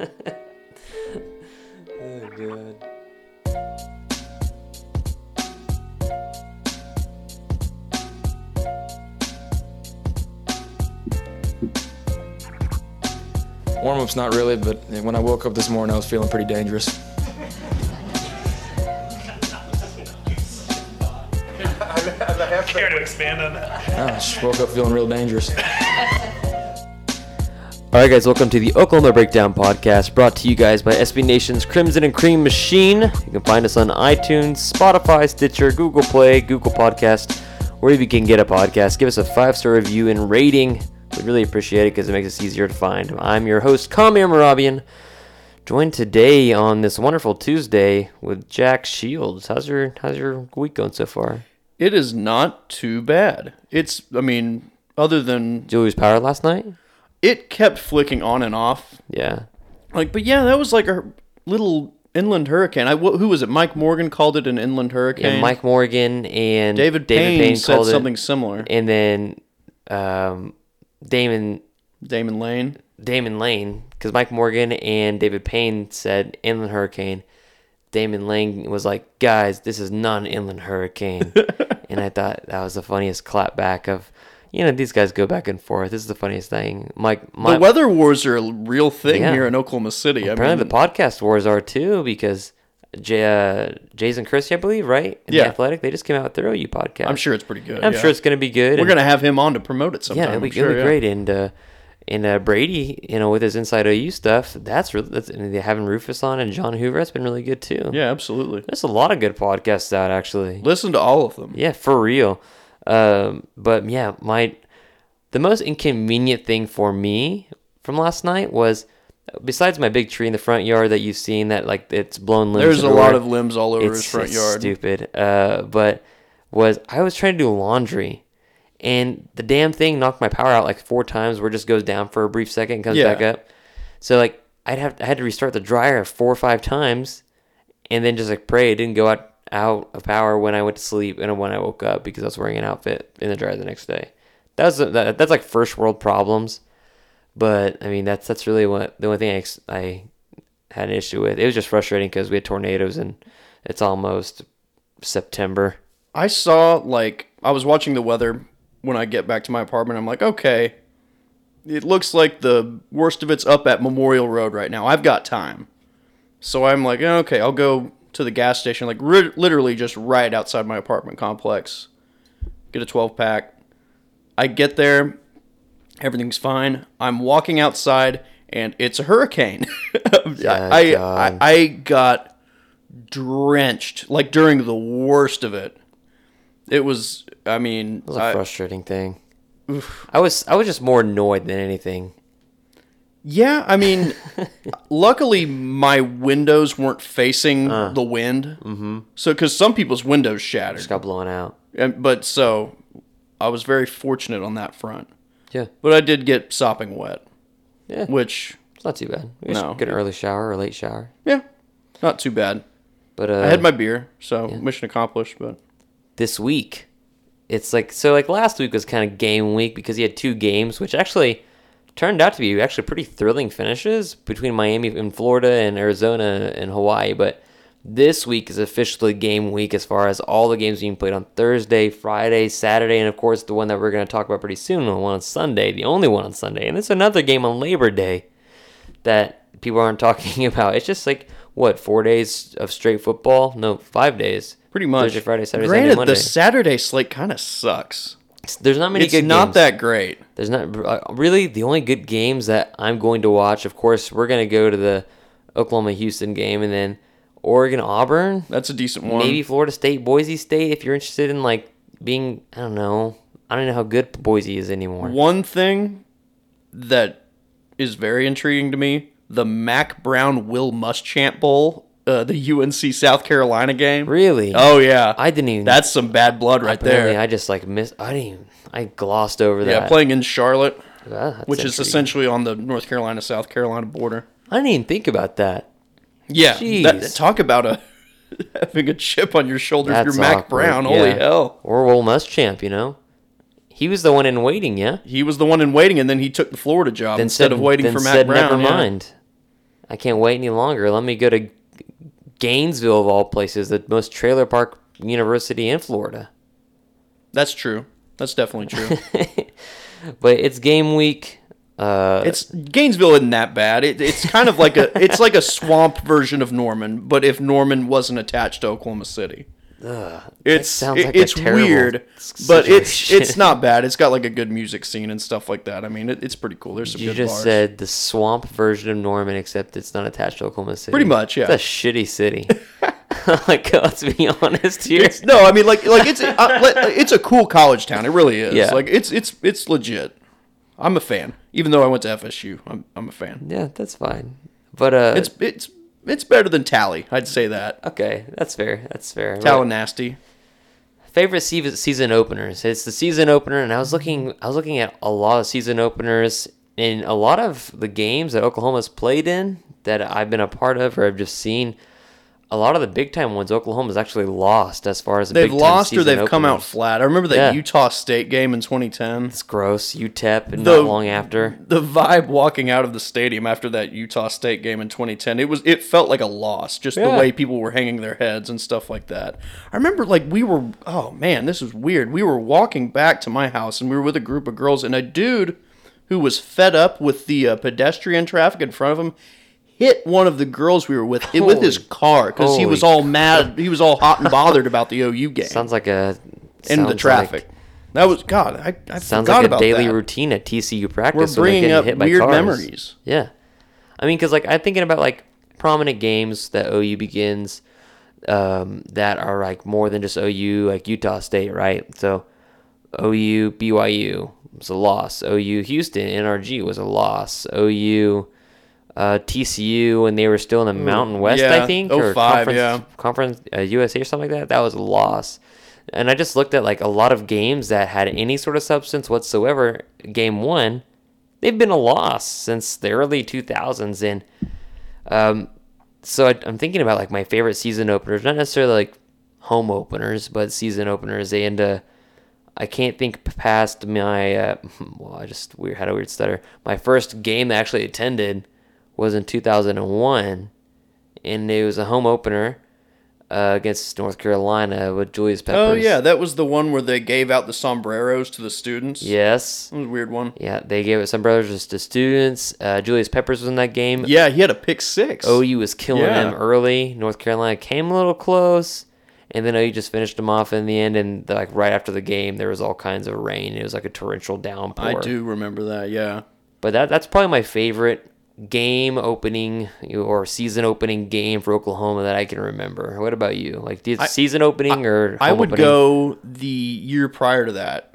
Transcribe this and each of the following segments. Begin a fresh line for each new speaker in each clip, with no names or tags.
oh god.
Warm up's not really, but when I woke up this morning, I was feeling pretty dangerous.
I care to expand on that?
I just woke up feeling real dangerous.
All right, guys, welcome to the Oklahoma Breakdown podcast brought to you guys by SB Nation's Crimson and Cream Machine. You can find us on iTunes, Spotify, Stitcher, Google Play, Google Podcast, wherever you can get a podcast. Give us a five star review and rating. We'd really appreciate it because it makes us easier to find. I'm your host, Kamir Marabian, joined today on this wonderful Tuesday with Jack Shields. How's your How's your week going so far?
It is not too bad. It's, I mean, other than
Did you lose power last night?
It kept flicking on and off.
Yeah.
Like, but yeah, that was like a little inland hurricane. I wh- who was it? Mike Morgan called it an inland hurricane.
Yeah, Mike Morgan and
David, Payne, said
called it-
something similar.
and then um, Damon
Damon Lane.
Damon Lane, because Mike Morgan and David Payne said inland hurricane. Damon Lane was like, "Guys, this is not an inland hurricane," and I thought that was the funniest clapback of, you know, these guys go back and forth. This is the funniest thing. Mike, my,
the weather wars are a real thing
Yeah.
here in Oklahoma City. I
apparently
mean,
the podcast wars are too because. Jay, uh, Jason Kersey, I believe, right? In
Yeah.
The Athletic, they just came out with their OU podcast.
I'm sure it's pretty good.
I'm
yeah.
sure it's going to be good.
We're gonna have him on to promote it sometime.
yeah, it'll be,
sure,
it'll be
yeah.
great. And uh, and uh, Brady, you know, with his inside OU stuff, that's really that's and having Rufus on and John Hoover. That's been really good too.
Yeah, absolutely.
there's a lot of good podcasts out actually.
Listen to all of them.
Yeah, for real. Um, but yeah, my the most inconvenient thing for me from last night was besides my big tree in the front yard that you've seen that like it's blown limbs.
There's a lot of limbs all over his
it's,
front
it's
yard.
Stupid. Uh, but was I was trying to do laundry, and the damn thing knocked my power out like four times, where it just goes down for a brief second and comes
Yeah.
back up. So like I'd have I had to restart the dryer four or five times, and then just like pray it didn't go out out of power when I went to sleep and when I woke up because I was wearing an outfit in the dryer the next day. That was that, that's like first world problems, but I mean that's that's really what the only thing I I had an issue with. It was just frustrating because we had tornadoes and it's almost September.
I saw like I was watching the weather when I get back to my apartment. I'm like, okay, it looks like the worst of it's up at Memorial Road right now. I've got time, so I'm like, okay, I'll go to the gas station, like ri- literally just right outside my apartment complex. Get a 12 pack. I get there, everything's fine. I'm walking outside, and it's a hurricane. I, I, I I got drenched like during the worst of it. It was. I mean,
It was a
I-
frustrating thing. I was I was just more annoyed than anything.
Yeah. I mean, luckily my windows weren't facing
Uh.
the wind. Mm-hmm. So, because some people's windows shattered,
Just got blown out.
and, but so I was very fortunate on that front.
Yeah,
But I did get sopping wet,
yeah.
which
It's not too bad. We
No.
get an early shower or late shower.
yeah, not too bad.
But uh,
I had my beer, so mission accomplished. But
this week, it's like so. Like last week was kind of game week because he had two games, which actually turned out to be actually pretty thrilling finishes between Miami and Florida and Arizona and Hawaii. But this week is officially game week as far as all the games being played on Thursday, Friday, Saturday, and of course the one that we're going to talk about pretty soon, the one on Sunday, the only one on Sunday, and it's another game on Labor Day that people aren't talking about. It's just like what four days of straight football? No, five days.
pretty much.
Thursday, Friday, Saturday,
Granted,
Sunday, Monday.
the Saturday slate kind of sucks.
There's not many
It's not
games.
that great.
There's not uh, really the only good games that I'm going to watch. Of course, we're going to go to the Oklahoma Houston game and then Oregon Auburn,
That's a decent one.
maybe Florida State Boise State if you're interested in like being I don't know. I don't know how good Boise is anymore.
One thing that is very intriguing to me: the Mack Brown Will Muschamp Bowl, uh, the UNC South Carolina game.
Really?
Oh yeah,
I didn't even
That's some bad blood right there.
I just like missed I didn't even I glossed over that.
yeah, playing in Charlotte,
Ah,
which is essentially on the North Carolina South Carolina border.
I didn't even think about that.
Yeah, that, talk about a having a chip on your shoulder if
That's
you're Mack
awkward,
Brown. Holy
yeah.
hell.
Or Will Muschamp, you know. He was the one in waiting, yeah.
He was the one in waiting, and then he took the Florida job
then
instead
said,
of waiting for Mack
said,
Brown.
Never
yeah.
mind. I can't wait any longer. Let me go to Gainesville of all places, the most trailer park university in Florida.
That's true. That's definitely true.
But it's game week. Uh,
it's Gainesville isn't that bad. It, it's kind of like a it's like a swamp version of Norman, but if Norman wasn't attached to Oklahoma City. It's it-
like a
it's
terrible
weird, but it's it's not bad. It's got like a good music scene and stuff like that. I mean, it, it's pretty cool. There's some
you just
bars.
said the swamp version of Norman, except it's not attached to Oklahoma City.
Pretty much, yeah.
It's a shitty city. like, let's be honest here.
It's, no, I mean like like it's uh, it's a cool college town. It really is.
Yeah.
Like it's it's it's legit. I'm a fan, even though I went to FSU. I'm I'm a fan.
yeah, that's fine. But uh,
It's it's it's better than Tally. I'd say that.
okay. That's fair. That's fair.
tally
nasty favorite season openers. It's the season opener, and I was looking. I was looking at a lot of season openers in a lot of the games that Oklahoma's played in that I've been a part of or I've just seen. A lot of the big time ones, Oklahoma's actually lost as far as the
They've lost or they've come out flat. I remember that
Yeah.
Utah State game in 2010.
It's gross. UTEP, and
The-
not long after.
The vibe walking out of the stadium after that Utah State game in 2010, it was it felt like a loss. Just the way people were hanging their heads and stuff like that. I remember like we were oh man, this is weird. We were walking back to my house and we were with a group of girls and a dude who was fed up with the uh, pedestrian traffic in front of him hit one of the girls we were with with his car because he was all mad. He was all hot and bothered about the OU game
Sounds like a
and the traffic.
Like,
that was God. I, I
sounds like a daily
that.
routine at TCU practice.
We're bringing up
hit by
weird
cars.
memories.
Yeah, I mean, because like I'm thinking about like prominent games that OU begins um, that are like more than just OU, like Utah State, right? So OU BYU was a loss. OU Houston NRG was a loss. OU uh, TCU when they were still in the Mountain West, I think,
05,
conference,
yeah.
conference uh, USA or something like that. That was a loss. And I just looked at like a lot of games that had any sort of substance whatsoever. Game one, they've been a loss since the early 2000s, and um, so I, I'm thinking about like my favorite season openers, not necessarily like home openers, but season openers. And uh, I can't think past my uh, well, I just weird had a weird stutter. My first game I actually attended was in 2001, and it was a home opener uh, against North Carolina with Julius Peppers.
Oh yeah, that was the one where they gave out the sombreros to the students.
Yes.
that was a weird one.
Yeah, they gave it some brothers to students. Uh, Julius Peppers was in that game.
Yeah, he had a pick six.
OU was killing
Yeah.
them early. North Carolina came a little close, and then OU just finished them off in the end. And like right after the game, there was all kinds of rain. It was like a torrential downpour.
I do remember that. Yeah,
But that that's probably my favorite game opening or season opening game for Oklahoma that I can remember. What about you? Like did season opening or
I would
opening?
go the year prior to that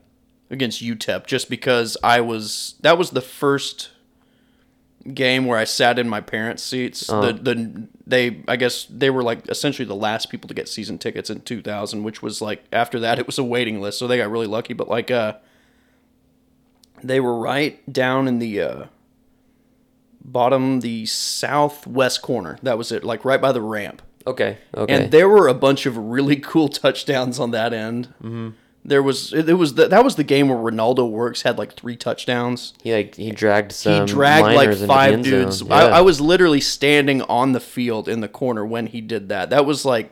against UTEP just because I was that was the first game where I sat in my parents' seats.
Uh-huh.
The the they I guess they were like essentially the last people to get season tickets in 2000, which was like after that it was a waiting list, so they got really lucky. But like uh, they were right down in the uh, bottom, the southwest corner. That was it, like right by the ramp.
Okay. Okay.
And there were a bunch of really cool touchdowns on that end. Mm-hmm. There was it, it was the, that was the game where Renaldo Works had like three touchdowns.
he like he dragged some.
He dragged like
minors into the
five dudes.
zone.
I, I was literally standing on the field in the corner when he did that. That was like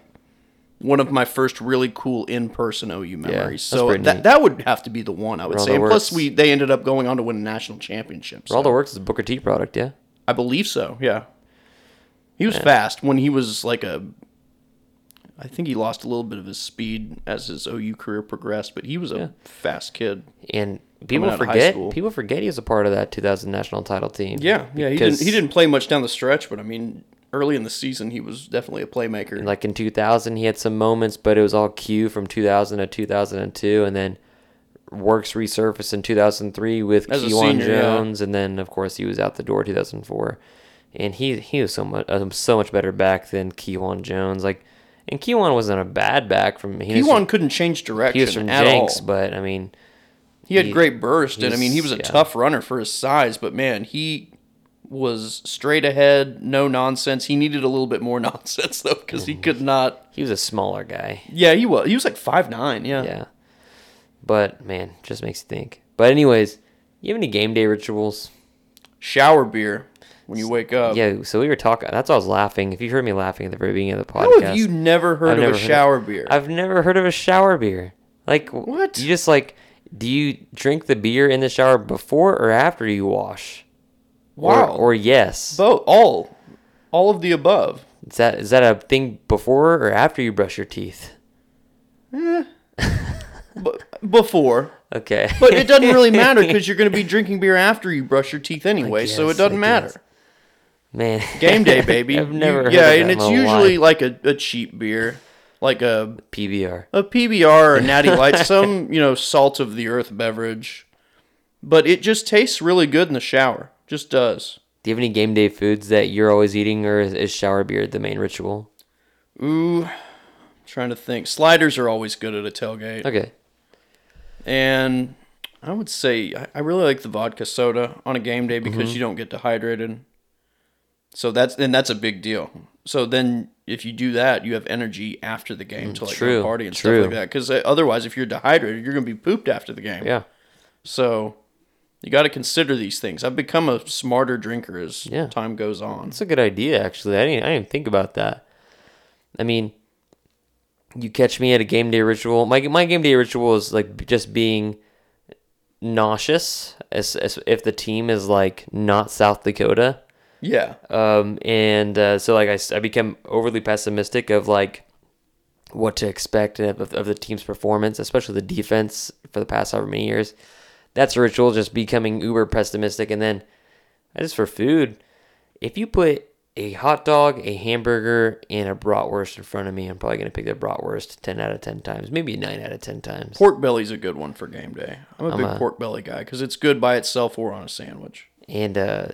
one of my first really cool in person OU memories.
that's
so that
neat.
that would have to be the one I would
Renaldo
say. Plus, we they ended up going on to win a national championship. So-
the works is a Booker T product, yeah.
I believe so. Yeah, he was fast when he was like a. I think he lost a little bit of his speed as his OU career progressed, but he was a fast kid.
And people
out of high
forget people forget he was a part of that 2000 national title team.
Yeah, yeah. He didn't. He didn't play much down the stretch, but I mean, early in the season, he was definitely a playmaker.
Like in 2000, he had some moments, but it was all Q from 2000 to 2002, and then Works resurfaced in 2003 with
As senior, yeah.
Jones, and then of course he was out the door 2004, and he he was so much uh, so much better back than Kejuan Jones. Like, and Kejuan wasn't a bad back from he
P1
from,
couldn't change direction
he was from
at
Jenks,
all.
but I mean,
He had
he-
great burst, and I mean, he was a
yeah.
tough runner for his size. But man, he was straight ahead, no nonsense. He needed a little bit more nonsense though, because he could not.
he was a smaller guy.
Yeah, he was. He was like five nine. Yeah.
Yeah. But man, just makes you think. But anyways, you have any game day rituals?
Shower beer. when you wake up.
Yeah, so we were talking. That's why I was laughing. If you heard me laughing at the very beginning of the
How
podcast,
have you never heard
I've
of
never
a
heard of-
shower beer?
I've never heard of a shower beer. Like
What?
You just like do you drink the beer in the shower before or after you wash?
wow.
Or, or yes.
Both, all, all of the above.
Is that is that a thing before or after you brush your teeth? Eh.
B- before,
Okay.
but it doesn't really matter because you're going to be drinking beer after you brush your teeth anyway, so it doesn't
I
matter.
guess. Man.
Game day, baby.
I've never
You- yeah, and it's usually like a, a cheap beer, like a
PBR.
a PBR or a Natty Light, some you know salt of the earth beverage, but it just tastes really good in the shower. Just does.
Do you have any game day foods that you're always eating, or is, is shower beer the main ritual?
Ooh, trying to think. Sliders are always good at a tailgate,
Okay.
And I would say I, really like the vodka soda on a game day because
Mm-hmm.
you don't get dehydrated. So that's and that's a big deal. So then, if you do that, you have energy after the game to like
true,
go party and
true.
stuff like that. Because otherwise, if you're dehydrated, you're gonna be pooped after the game.
Yeah.
So you got to consider these things. I've become a smarter drinker as
Yeah.
time goes on.
That's a good idea, actually. I didn't, I didn't think about that. I mean, you catch me at a game day ritual. My my game day ritual is like just being nauseous, as, as if the team is like not South Dakota.
Yeah.
Um, and uh, so like I, I become overly pessimistic of like what to expect of, of the team's performance, especially the defense for the past however many years. That's a ritual, just becoming uber pessimistic. And then I just for food, if you put a hot dog, a hamburger, and a bratwurst in front of me, I'm probably gonna pick the bratwurst ten out of ten times, maybe nine out of ten times.
Pork belly's a good one for game day. I'm a
I'm
big
a-
pork belly guy because it's good by itself or on a sandwich.
and uh,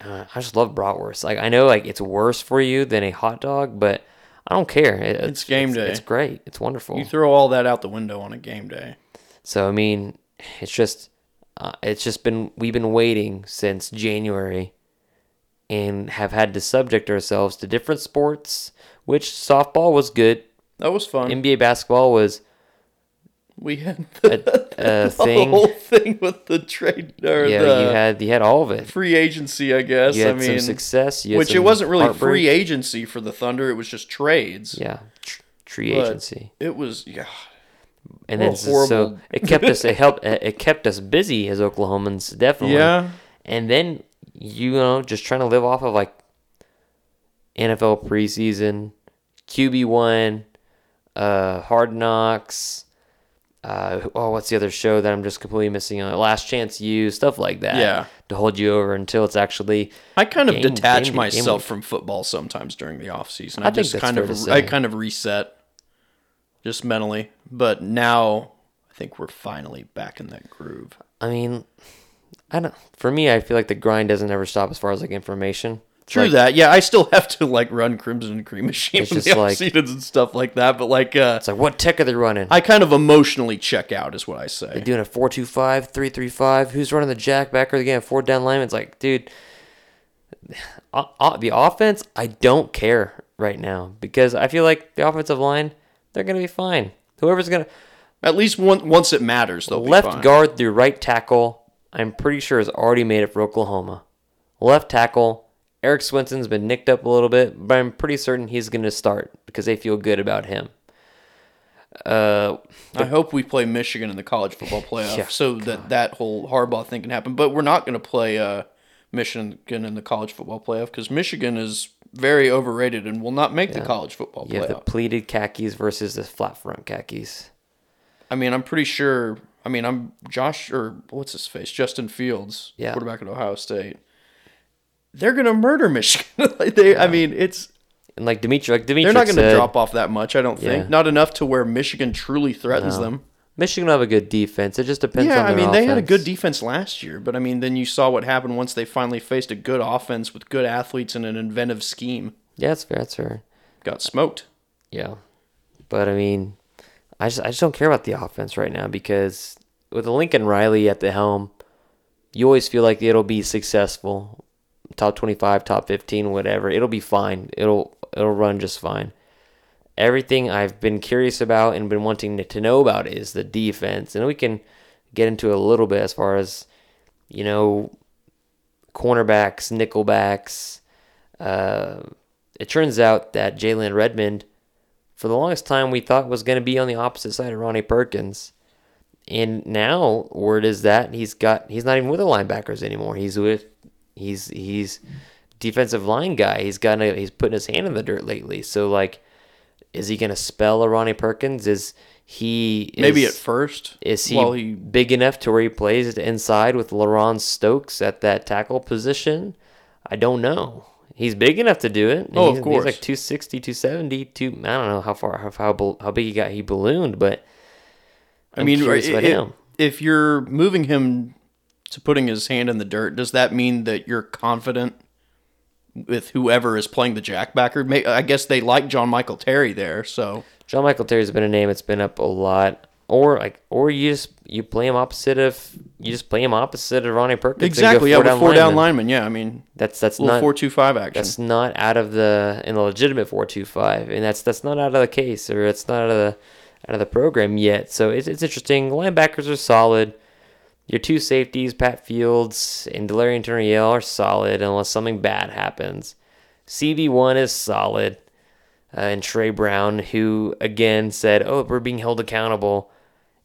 uh, I just love bratwurst. Like I know like it's worse for you than a hot dog, but I don't care. It- it's,
game
it's,
day.
It's great. It's wonderful.
You throw all that out the window on a game day.
so I mean, it's just uh, it's just been we've been waiting since January, and have had to subject ourselves to different sports. Which softball was good.
That was fun.
NBA basketball was
we had the,
a
the
thing.
whole thing with the trade or
Yeah,
the
you had you had all of it.
free agency, I guess.
You had
I mean,
some success.
Which it wasn't really
heartbreak.
free agency for the Thunder. It was just trades.
Yeah, tr- tree
But
agency.
It was yeah.
and then
horrible-
so it kept us it helped it kept us busy as Oklahomans definitely.
Yeah.
And then you know just trying to live off of like NFL preseason, QB one, uh, Hard Knocks. Uh, oh, what's the other show that I'm just completely missing on? Last Chance You, stuff like that.
Yeah.
To hold you over until it's actually
I kind of
Game-
detach
game- game
myself
week.
from football sometimes during the off season.
I
I,
think
just kind of I kind of reset just mentally. But now I think we're finally back in that groove.
I mean, I don't. For me, I feel like the grind doesn't ever stop as far as like information.
True
like-
that. Yeah, I still have to like run Crimson and Cream Machine
It's
the
like-
seasons and stuff like that. But like, uh,
It's like what tech are they running?
I kind of emotionally check out, is what I say.
They're doing a 4-2-5, 3-3-5. Who's running the jack they getting four down linemen? It's like, dude, uh, uh, the offense, I don't care right now because I feel like the offensive line, they're gonna be fine. Whoever's gonna
At least one, once it matters, they'll be
left guard through right tackle, I'm pretty sure has already made it for Oklahoma. Left tackle, Erik Swenson's been nicked up a little bit, but I'm pretty certain he's gonna start because they feel good about him. Uh,
I hope we play Michigan in the college football playoff
Yeah,
so that that whole Harbaugh thing can happen. But we're not going to play uh, Michigan in the college football playoff because Michigan is very overrated and will not make the college football
you have the pleated khakis versus the flat front khakis.
I mean, I'm pretty sure. I mean, I'm Josh or what's his face, Justin Fields,
Yeah.
quarterback at Ohio State. They're gonna murder Michigan. like they, I mean, it's
And like Dimitri, like Dimitri
they're not gonna
said,
drop off that much. I don't think.
Yeah.
Not enough to where Michigan truly threatens
No.
them.
Michigan will have a good defense. It just depends
Yeah,
on
I mean they had a good defense last year, but I mean then you saw what happened once they finally faced a good offense with good athletes and an inventive scheme.
Yeah, that's fair. That's fair.
Got smoked.
Yeah, but I mean, I just I just don't care about the offense right now because with Lincoln Riley at the helm, you always feel like it'll be successful, top twenty five, top fifteen, whatever. It'll be fine. It'll it'll run just fine. Everything I've been curious about and been wanting to- to know about is the defense, and we can get into a little bit as far as you know cornerbacks, nickelbacks. Uh, it turns out that Jalen Redmond, for the longest time, we thought was going to be on the opposite side of Ronnie Perkins. And now word is that he's got he's not even with the linebackers anymore. He's with he's he's defensive line guy. He's got a, he's putting his hand in the dirt lately. So like, is he gonna spell a Ronnie Perkins? Is he is,
Maybe at first.
is he,
he
big enough to where he plays inside with LaRon Stokes at that tackle position? I don't know. He's big enough to do it.
Oh, of course.
He's like 260, 270, two, I don't know how far, how, how, how big he got, he ballooned, but
I
I'm
mean, i-
him.
if you're moving him to putting his hand in the dirt, does that mean that you're confident with whoever is playing the jackbacker? I guess they like John Michael Terry there, so
John Michael Terry's been a name that's been up a lot. Or like, or you just you play him opposite of you just play him opposite of Ronnie Perkins.
exactly, yeah,
four down
four down
linemen.
linemen. Yeah, I mean,
That's that's not
four two five action.
that's not out of the in the legitimate four two five, and that's that's not out of the case or it's not out of the out of the program yet. So it's it's interesting. Linebackers are solid. Your two safeties, Pat Fields and Delarrin Turner-Yell, are solid unless something bad happens. CB one is solid, uh, and Tre Brown, who again said, "Oh, we're being held accountable."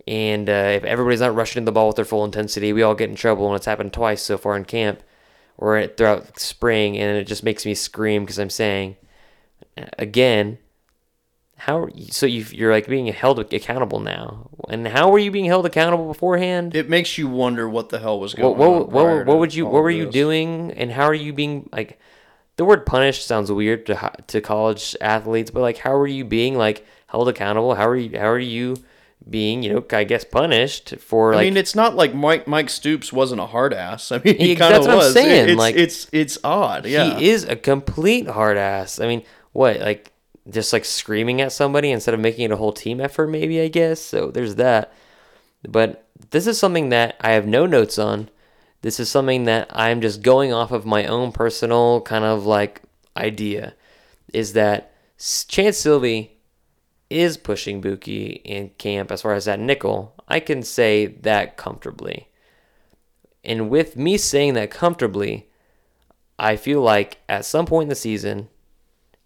And uh, if everybody's not rushing the ball with their full intensity, we all get in trouble. And it's happened twice so far in camp or throughout spring. And it just makes me scream because I'm saying, again, how are you, so you, you're like being held accountable now. And how were you being held accountable beforehand?
it makes you wonder what the hell was going
what,
on.
what, what, what would you what were you doing and how are you being like the word punished sounds weird to to college athletes but like how are you being like held accountable how are you how are you being you know i guess punished for
I mean, it's not like Mike Mike Stoops wasn't a hard ass. I mean, he
Yeah,
kind of
what I'm
was.
saying,
It's,
like-
it's it's odd. Yeah,
he is a complete hard ass i mean what like just like screaming at somebody instead of making it a whole team effort maybe i guess so there's that but this is something that i have no notes on this is something that i'm just going off of my own personal kind of like idea is that chanse sylvie is pushing bookie in camp as far as that nickel i can say that comfortably and with me saying that comfortably I feel like at some point in the season,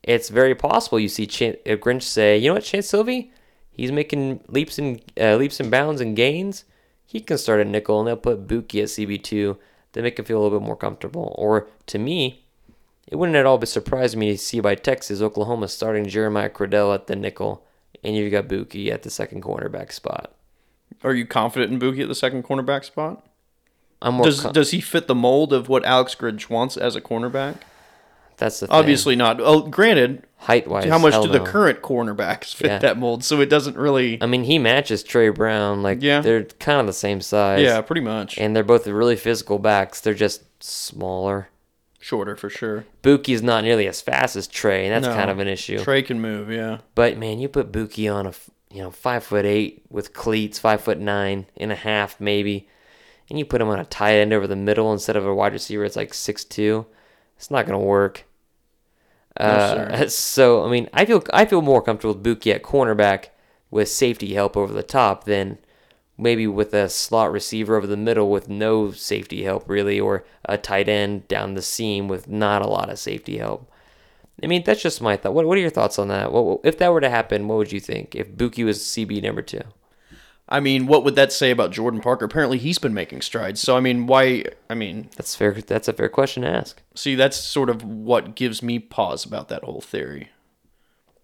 it's very possible you see uh, Grinch say, "You know what, Chanse Sylvie? He's making leaps and uh, leaps and bounds and gains. He can start a nickel, and they'll put Bookie at CB two to make him feel a little bit more comfortable." Or to me, it wouldn't at all be surprising me to see by Texas, Oklahoma starting Jeremiah Criddell at the nickel, and you've got Bookie at the second cornerback spot.
Are you confident in Bookie at the second cornerback spot?
I'm more
Does
com-
does he fit the mold of what Alex Grinch wants as a cornerback?
that's the thing.
Obviously not. Oh, granted,
height wise.
how much do the current cornerbacks fit
Yeah.
that mold? So it doesn't really.
I mean, he matches Tre Brown. Like,
Yeah.
they're kind of the same size.
yeah, pretty much.
And they're both really physical backs. They're just smaller.
Shorter for sure.
Bookie's not nearly as fast as Tre, and that's
No.
kind of an issue.
Tre can move. Yeah.
But man, you put Bookie on a you know five foot eight with cleats, five foot nine and a half maybe, and you put him on a tight end over the middle instead of a wide receiver. It's like six two. It's not gonna work. Uh,
sir.
so I mean, I feel I feel more comfortable with Buki at cornerback with safety help over the top than maybe with a slot receiver over the middle with no safety help really, or a tight end down the seam with not a lot of safety help. I mean, that's just my thought. What, what are your thoughts on that? What, if that were to happen, what would you think if Bookie was CB number two?
I mean, what would that say about Jordan Parker? Apparently, he's been making strides. So I mean, why? I mean,
That's fair. That's a fair question to ask.
see, that's sort of what gives me pause about that whole theory.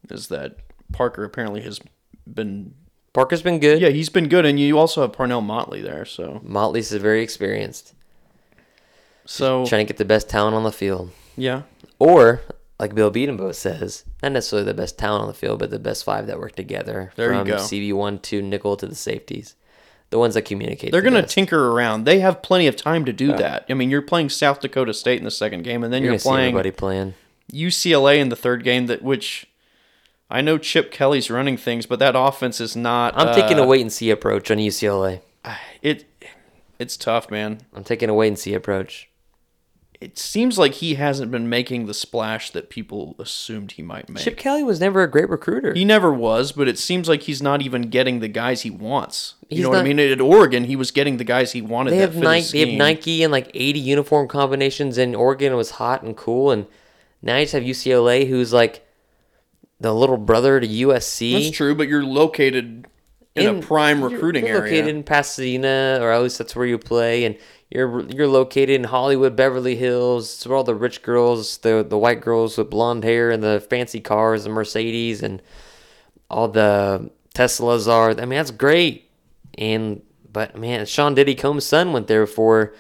Is that Parker apparently has been
Parker's been good.
Yeah, he's been good, and you also have Parnell Motley there. So,
Motley's is very experienced,
so
trying to get the best talent on the field,
yeah,
or like Bill Bedenbaugh says, not necessarily the best talent on the field, but the best five that work together.
There you
from
go.
CB one to nickel to the safeties, the ones that communicate.
they're
the
gonna
best.
tinker around. They have plenty of time to do that. I mean, you're playing South Dakota State in the second game, and then
You're
you're,
gonna see
playing
everybody playing.
UCLA in the third game. That which I know Chip Kelly's running things, but that offense is not.
I'm taking
uh,
a wait and see approach on UCLA.
It it's tough, man.
I'm taking a wait and see approach.
it seems like he hasn't been making the splash that people assumed he might make.
Chip Kelly was never a great recruiter.
He never was, but it seems like he's not even getting the guys he wants. You
He's
know what I mean? At Oregon, he was getting the guys he wanted.
they
that
have Nike. They have. Nike and like 80 uniform combinations in Oregon. Was hot and cool, and now you just have UCLA, who's like the little brother to USC.
That's true, but you're located in, a prime recruiting
you're
area.
located in Pasadena, or at least that's where you play, and you're you're located in Hollywood, Beverly Hills. It's where all the rich girls, the the white girls with blonde hair and the fancy cars, the Mercedes, and all the Teslas are. I mean, that's great. And but man, Sean Diddy Combs' son went there before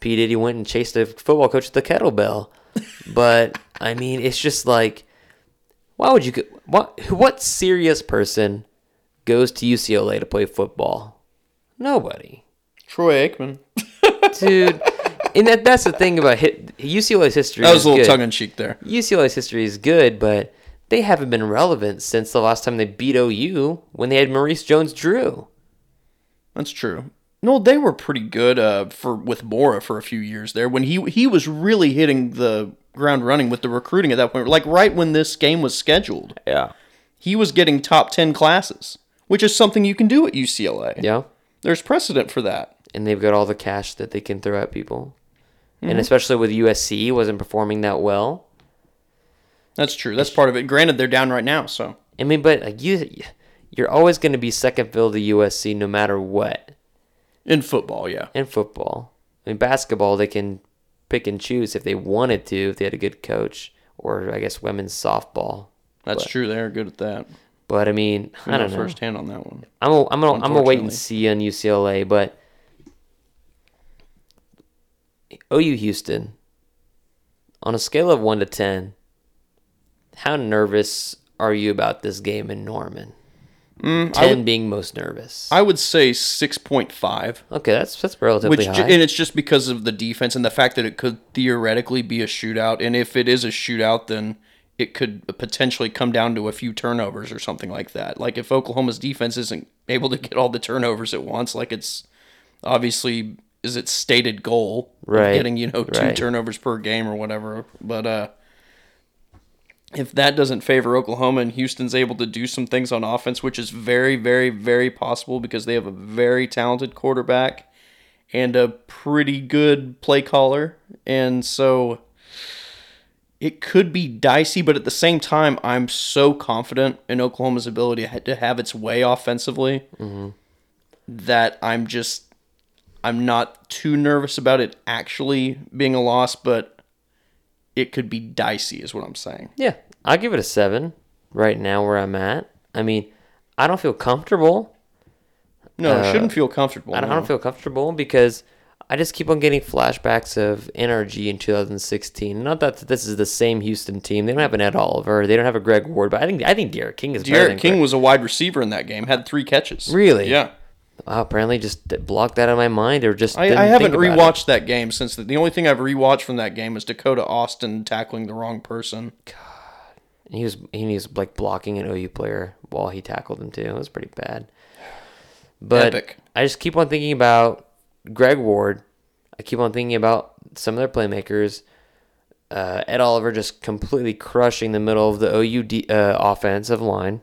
P Diddy went and chased a football coach with the kettlebell. but I mean, it's just like, why would you? go- What what serious person goes to UCLA to play football? Nobody,
Troy Aikman.
dude. and that that's the thing about hit, UCLA's history.
That was
is
a little tongue in cheek there.
UCLA's history is good, but they haven't been relevant since the last time they beat OU when they had Maurice Jones-Drew.
That's true. No, they were pretty good uh, for with Mora for a few years there when he he was really hitting the ground running with the recruiting at that point. Like right when this game was scheduled,
Yeah.
he was getting top ten classes, which is something you can do at UCLA.
Yeah.
There's precedent for that.
and they've got all the cash that they can throw at people.
Mm-hmm.
And especially with USC wasn't performing that well.
That's true. That's part of it. Granted, they're down right now, so
I mean, but like you, you're always going to be second fiddle to USC no matter what
in football, yeah.
in football. I mean, basketball they can pick and choose if they wanted to, if they had a good coach, or I guess women's softball.
That's
But-
true. They're good at that.
But I mean, I don't know.
firsthand on that one.
I'm a, I'm a, I'm gonna wait and see on UCLA, but OU Houston on a scale of one to ten, how nervous are you about this game in Norman? Ten
Mm, I would,
being most nervous.
I would say six point five.
okay, that's that's relatively
Which,
high.
and it's just because of the defense and the fact that it could theoretically be a shootout. And if it is a shootout, then it could potentially come down to a few turnovers or something like that. Like if Oklahoma's defense isn't able to get all the turnovers at once, like it's obviously is its stated goal, of
Right,
getting you know two
right.
turnovers per game or whatever. But uh, if that doesn't favor Oklahoma and Houston's able to do some things on offense, which is very, very, very possible because they have a very talented quarterback and a pretty good play caller. And so it could be dicey, but at the same time, I'm so confident in Oklahoma's ability to have its way offensively mm-hmm. that I'm just I'm not too nervous about it actually being a loss, but it could be dicey, is what I'm saying.
yeah, I'll give it a seven right now where I'm at. I mean, I don't feel comfortable.
No,
Uh,
it shouldn't feel comfortable.
I don't, I don't feel comfortable because I just keep on getting flashbacks of NRG in 2016. Not that this is the same Houston team. They don't have an Ed Oliver. They don't have a Greg Ward. But I think I think D'Eriq King is
D'Eriq King
Greg.
was a wide receiver in that game, had three catches.
Really?
Yeah.
Wow, apparently just blocked that out of my mind or just
I, I haven't
about it.
rewatched that game since the, the only thing I've rewatched from that game is Dakota Austin tackling the wrong person.
God, he was he was like blocking an OU player while he tackled him too. It was pretty bad. But
Epic.
I just keep on thinking about Greg Ward. I keep on thinking about some of their playmakers. Uh, Ed Oliver just completely crushing the middle of the OU uh, offensive line,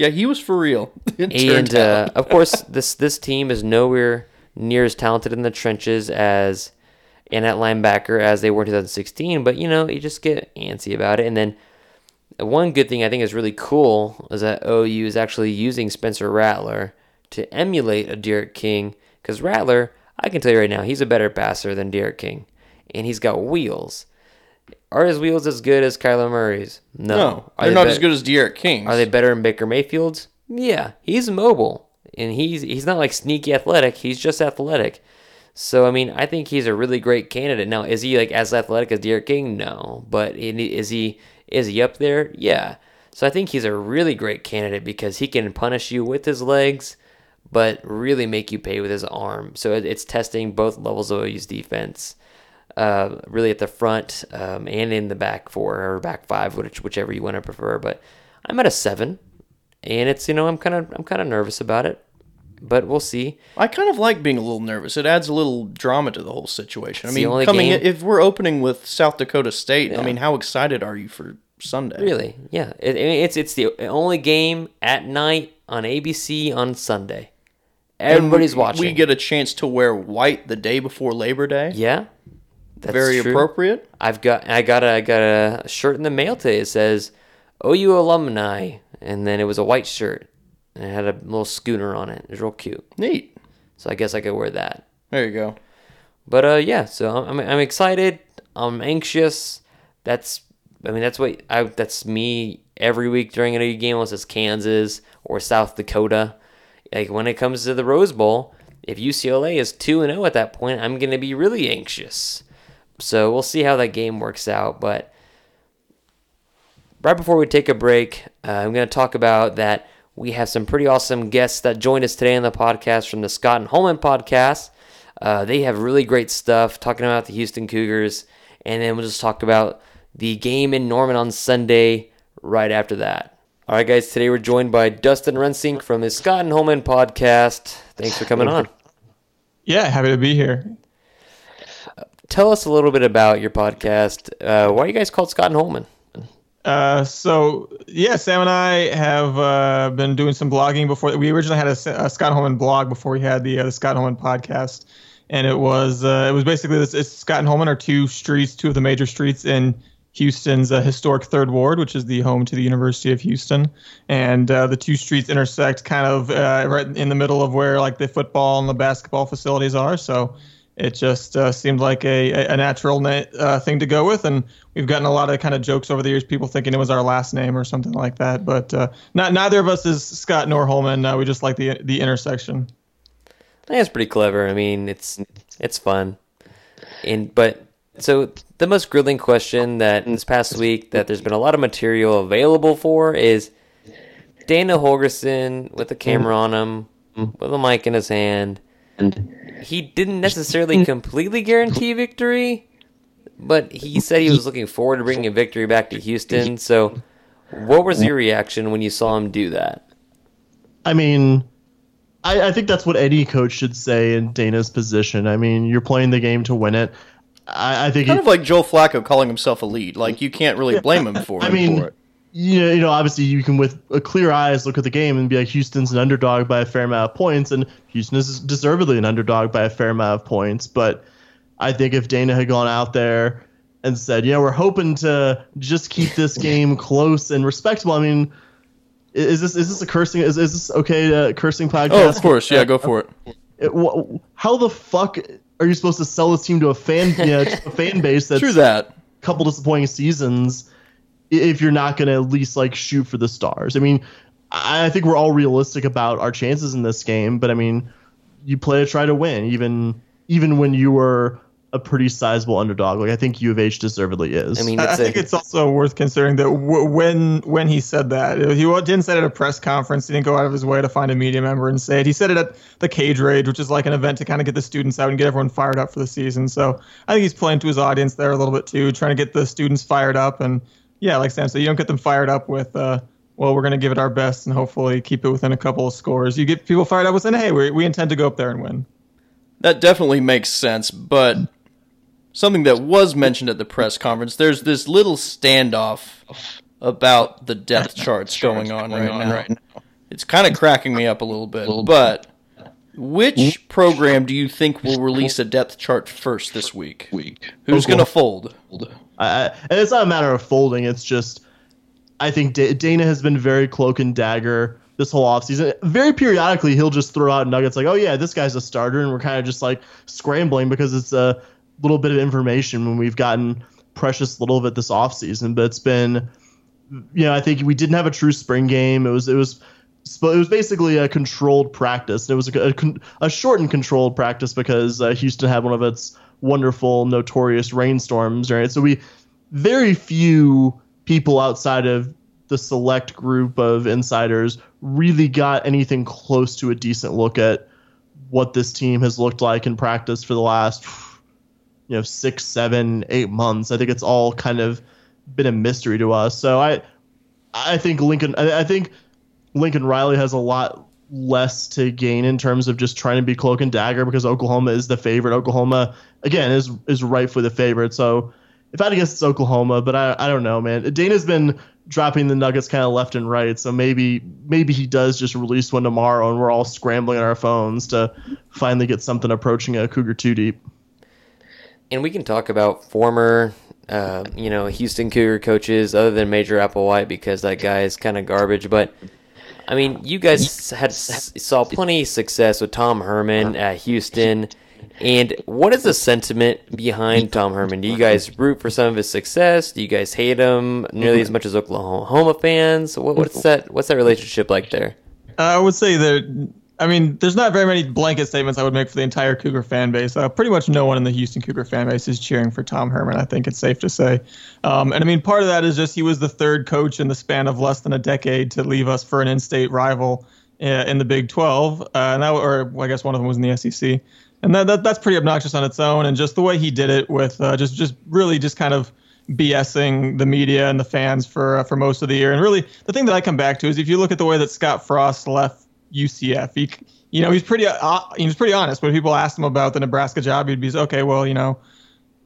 Yeah, he was for real.
And uh, of course this this team is nowhere near as talented in the trenches as and at linebacker as they were in 2016. But you know, you just get antsy about it, and then one good thing I think is really cool is that OU is actually using Spencer Rattler to emulate a D'Eriq King. Because Rattler, I can tell you right now, he's a better passer than D'Eriq King, and he's got wheels. Are his wheels as good as Kyler Murray's? No,
no, they're
they
not as good as D'Eriq King.
Are they better than Baker Mayfield's? Yeah, he's mobile, and he's he's not like sneaky athletic. He's just athletic. So I mean, I think he's a really great candidate. Now, is he like as athletic as D'Eriq King? No, but is he is he up there? Yeah. So I think he's a really great candidate because he can punish you with his legs, but really make you pay with his arm. So it's testing both levels of OU's defense, uh, really at the front um, and in the back four or back five, which whichever you want to prefer. But I'm at a seven, and it's you know I'm kind of I'm kind of nervous about it. but we'll see.
I kind of like being a little nervous. It adds a little drama to the whole situation. I
It's the
mean, coming in, if we're opening with South Dakota State,
Yeah.
I mean, how excited are you for Sunday?
Really, yeah. It, it's it's the only game at night on ABC on Sunday. Everybody's
we-
watching.
We get a chance to wear white the day before Labor Day.
yeah. That's
Very
true.
appropriate.
I've got I got a I got a shirt in the mail today. It says OU alumni, and then it was a white shirt, and it had a little schooner on it. It was real cute.
Neat.
So I guess I could wear that.
There you go.
But uh, yeah. So I'm I'm, excited. I'm anxious. That's I mean that's what I that's me every week during an OU game unless it's Kansas or South Dakota. Like when it comes to the Rose Bowl, if UCLA is two and zero at that point, I'm gonna be really anxious. So we'll see how that game works out. But right before we take a break, uh, I'm going to talk about that we have some pretty awesome guests that joined us today on the podcast from the Scott and Holman podcast. Uh, they have really great stuff talking about the Houston Cougars, and then we'll just talk about the game in Norman on Sunday right after that. All right, guys, today we're joined by Dustin Rensink from the Scott and Holman podcast. Thanks for coming on.
Yeah, happy to be here.
Tell us a little bit about your podcast. Uh, why are you guys called Scott and Holman?
Uh, so yeah, Sam and I have uh, been doing some blogging before. We originally had a, a Scott Holman blog before we had the uh, the Scott Holman podcast, and it was uh, it was basically this. It's Scott and Holman are two streets, two of the major streets in Houston's uh, historic Third Ward, which is the home to the University of Houston, and uh, the two streets intersect kind of uh, right in the middle of where like the football and the basketball facilities are. So it just uh, seemed like a, a natural na- uh, thing to go with, and we've gotten a lot of kind of jokes over the years, people thinking it was our last name or something like that. But uh, not neither of us is Scott nor Holman. Uh, we just like the the intersection.
I think it's pretty clever. I mean, it's it's fun. And but so the most grilling question that in this past week that there's been a lot of material available for is Dana Holgorsen with the camera on him, with a mic in his hand. He didn't necessarily completely guarantee victory, but he said he was looking forward to bringing a victory back to Houston. So, what was your reaction when you saw him do that?
I mean, I, I think that's what any coach should say in Dana's position. I mean, you're playing the game to win it. I, I think
Kind
he-
of like Joe Flacco calling himself elite. Like you can't really blame him for it.
I mean,
for it.
You know, you know, obviously you can with a clear eyes look at the game and be like, Houston's an underdog by a fair amount of points, and Houston is deservedly an underdog by a fair amount of points. But I think if Dana had gone out there and said, you know, we're hoping to just keep this game close and respectable. I mean, is this is this a cursing? Is, is this okay? Uh, cursing podcast?
Oh, of course. Yeah, go for it.
It- wh- how the fuck are you supposed to sell this team to a fan, you know, to a fan base that's
True that.
couple disappointing seasons if you're not going to at least like shoot for the stars. I mean, I I think we're all realistic about our chances in this game, but I mean, you play to try to win, even even when you were a pretty sizable underdog. Like I think U of H deservedly is.
I mean,
I I think
a,
it's also worth considering that w- when when he said that, he didn't say it at a press conference. He didn't go out of his way to find a media member and say it. He said it at the Cage Rage, which is like an event to kind of get the students out and get everyone fired up for the season. So I think he's playing to his audience there a little bit too, trying to get the students fired up. And yeah, like Sam said, you don't get them fired up with. Uh, well, we're going to give it our best and hopefully keep it within a couple of scores. You get people fired up with saying, "Hey, we, we intend to go up there and win."
That definitely makes sense, but something that was mentioned at the press conference, there's this little standoff about the depth charts going on right now. It's kind of cracking me up a little bit. But which program do you think will release a depth chart first this week? Who's going to fold?
I, and it's not a matter of folding. It's just, I think Da- Dana has been very cloak and dagger this whole offseason. Very periodically, he'll just throw out nuggets like, oh, yeah, this guy's a starter. And we're kind of just like scrambling because it's a little bit of information when we've gotten precious little of it this offseason. But it's been, you know, I think we didn't have a true spring game. It was, it was, it was basically a controlled practice. It was a, a, a shortened controlled practice because uh, Houston had one of its wonderful, notorious rainstorms, right? So we very few people outside of the select group of insiders really got anything close to a decent look at what this team has looked like in practice for the last you know six seven eight months i think it's all kind of been a mystery to us so i i think lincoln i, I think lincoln riley has a lot less to gain in terms of just trying to be cloak and dagger because Oklahoma is the favorite. Oklahoma again is is rightfully the favorite. So if I had to guess, it's Oklahoma, but I I don't know, man. Dana's been dropping the Nuggets kind of left and right, so maybe maybe he does just release one tomorrow, and we're all scrambling on our phones to finally get something approaching a Cougar two deep.
And we can talk about former, uh, you know, Houston Cougar coaches other than Major Applewhite because that guy is kind of garbage. But I mean, you guys had saw plenty of success with Tom Herman uh-huh. at Houston. And what is the sentiment behind Tom Herman? Do you guys root for some of his success? Do you guys hate him nearly mm-hmm. as much as Oklahoma fans? What, what's mm-hmm. that? What's that relationship like there?
I would say that. I mean, there's not very many blanket statements I would make for the entire Cougar fan base. Uh, pretty much no one in the Houston Cougar fan base is cheering for Tom Herman. I think it's safe to say. Um, and I mean, part of that is just he was the third coach in the span of less than a decade to leave us for an in-state rival uh, in the Big 12, uh, and that, or I guess one of them was in the SEC and that, that that's pretty obnoxious on its own. And just the way he did it with uh, just just really just kind of BSing the media and the fans for uh, for most of the year. And really, the thing that I come back to is if you look at the way that Scott Frost left UCF, he you know he's pretty uh, he's pretty honest. When people asked him about the Nebraska job, he'd be okay. Well, you know.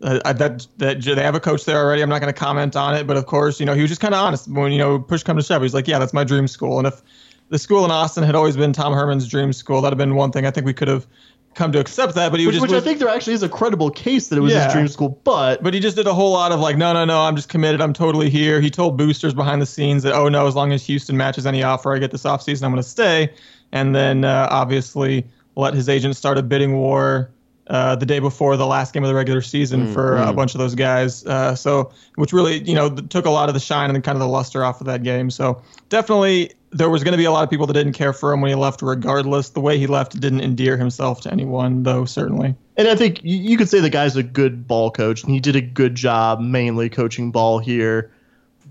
Uh, that that they have a coach there already. I'm not going to comment on it, but of course, you know, he was just kind of honest when you know push come to shove. He's like, yeah, that's my dream school, and if the school in Austin had always been Tom Herman's dream school, that'd have been one thing I think we could have come to accept that, but he
which,
just
which
was,
I think there actually is a credible case that it was
Yeah.
his dream school, but
but he just did a whole lot of like, no, no, no, I'm just committed. I'm totally here. He told boosters behind the scenes that, oh no, as long as Houston matches any offer I get this offseason, I'm going to stay. And then uh, obviously let his agent start a bidding war uh, the day before the last game of the regular season for uh, a bunch of those guys. Uh, so, which really, you know, took a lot of the shine and kind of the luster off of that game. So, definitely, there was going to be a lot of people that didn't care for him when he left, regardless. The way he left didn't endear himself to anyone, though, certainly.
And I think you, you could say the guy's a good ball coach, and he did a good job mainly coaching ball here.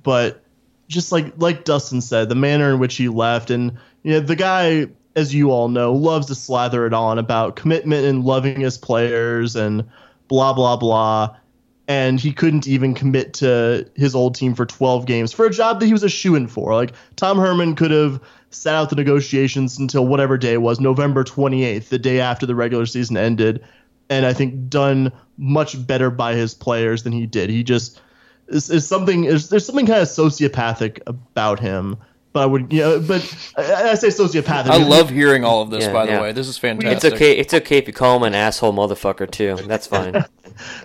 But just like like Dustin said, the manner in which he left, and you know, the guy, as you all know, loves to slather it on about commitment and loving his players and blah blah blah. And he couldn't even commit to his old team for 12 games for a job that he was a shoe in for. Like Tom Herman could have sat out the negotiations until whatever day it was, November 28th, the day after the regular season ended, and I think done much better by his players than he did. He just is, something is there's something kind of sociopathic about him. But I would, you know, but I, I say sociopathic.
I love hearing all of this.
Yeah,
by the
yeah.
way, this is fantastic.
It's okay. It's okay if you call him an asshole motherfucker too. That's fine.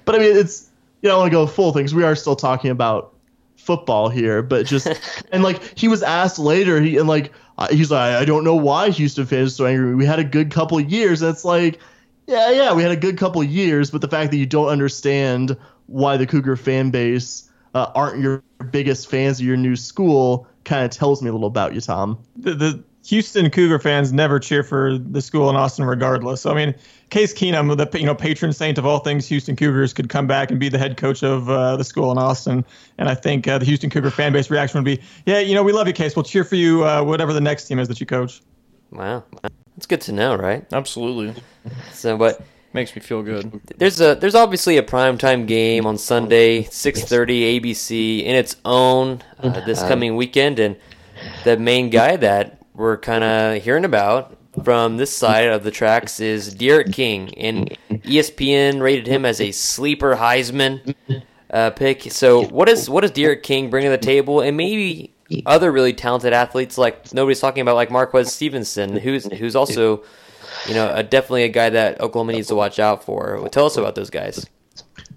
But I mean, it's you know, I want to go full things. We are still talking about football here, but just and like he was asked later, he and like he's like, I don't know why Houston fans are so angry. We had a good couple of years, and it's like, yeah, yeah, we had a good couple of years, but the fact that you don't understand why the Cougar fan base uh, aren't your biggest fans of your new school kind of tells me a little about you, Tom.
the, the Houston Cougar fans never cheer for the school in Austin, regardless. So I mean, Case Keenum, the you know patron saint of all things Houston Cougars, could come back and be the head coach of uh, the school in Austin. And I think uh, the Houston Cougar fan base reaction would be, yeah, you know, we love you, Case. We'll cheer for you, uh, whatever the next team is that you coach.
wow, that's good to know, right?
Absolutely,
So, but
makes me feel good.
there's a there's obviously a primetime game on Sunday, 6:30 ABC in its own uh, this coming weekend, and the main guy that we're kind of hearing about from this side of the tracks is D'Eriq King, and ESPN rated him as a sleeper Heisman uh, pick. So, what is what does D'Eriq King bring to the table, and maybe other really talented athletes like nobody's talking about, like Marquez Stevenson, who's who's also you know, uh, definitely a guy that Oklahoma needs to watch out for. Tell us about those guys.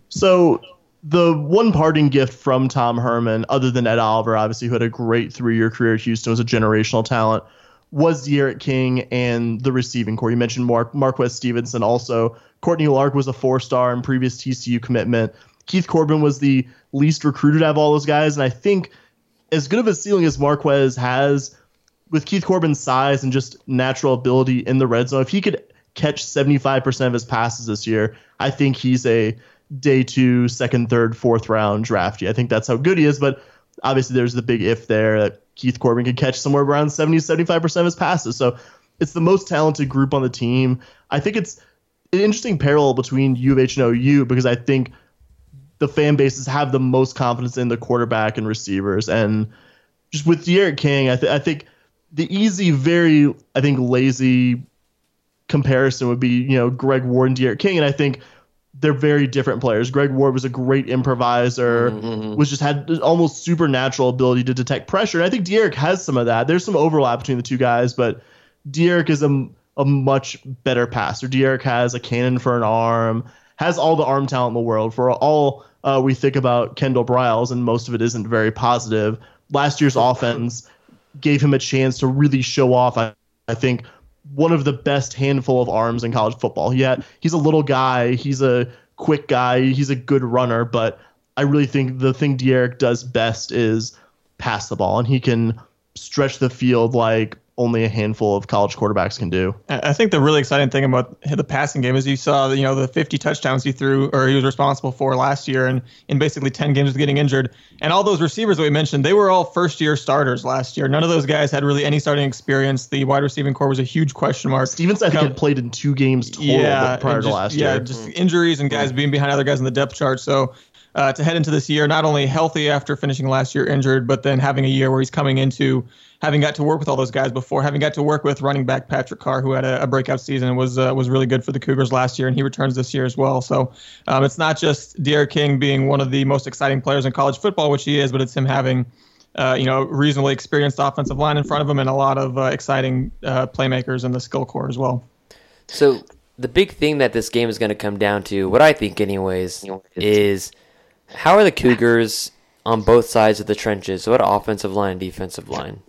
So the one parting gift from Tom Herman, other than Ed Oliver, obviously, who had a great three-year career at Houston, was a generational talent, was D'Eriq King and the receiving core. You mentioned Mark Marquez Stevenson. Also, Courtney Lark was a four-star and previous TCU commitment. Keith Corbin was the least recruited out of all those guys, and I think as good of a ceiling as Marquez has, with Keith Corbin's size and just natural ability in the red zone, if he could catch 75% of his passes this year, I think he's a day two, second, third, fourth round drafty. I think that's how good he is, but obviously there's the big if there that Keith Corbin could catch somewhere around 70, 75% of his passes. So it's the most talented group on the team. I think it's an interesting parallel between U of H and OU because I think the fan bases have the most confidence in the quarterback and receivers. And just with D'Eriq King, I, th- I think the easy, very I think lazy comparison would be you know Greg Ward and D'Eriq King, and I think they're very different players. Greg Ward was a great improviser, was just had almost supernatural ability to detect pressure. And I think D'Eriq has some of that. There's some overlap between the two guys, but D'Eriq is a, a much better passer. D'Eriq has a cannon for an arm, has all the arm talent in the world. For all uh, we think about Kendall Briles, and most of it isn't very positive. Last year's offense gave him a chance to really show off. I, I think one of the best handful of arms in college football. He he's a little guy, he's a quick guy, he's a good runner, but I really think the thing D'Eriq does best is pass the ball, and he can stretch the field like only a handful of college quarterbacks can do.
I think the really exciting thing about the passing game is you saw, you know, the 50 touchdowns he threw or he was responsible for last year and in basically 10 games of getting injured. And all those receivers that we mentioned, they were all first year starters last year. None of those guys had really any starting experience. The wide receiving core was a huge question mark.
Stevens, I think, had played in two games total
yeah,
prior
just,
to last
yeah,
year.
Yeah, just injuries and guys hmm. being behind other guys in the depth chart. So uh, to head into this year, not only healthy after finishing last year injured, but then having a year where he's coming into having got to work with all those guys before, having got to work with running back Patrick Carr, who had a, a breakout season and was uh, was really good for the Cougars last year, and he returns this year as well. So um, it's not just D'Eriq King being one of the most exciting players in college football, which he is, but it's him having. Uh, you know, reasonably experienced offensive line in front of him, and a lot of uh, exciting uh, playmakers in the skill core as well.
So the big thing that this game is going to come down to, what I think, anyways, is how are the Cougars on both sides of the trenches? What offensive line, defensive line?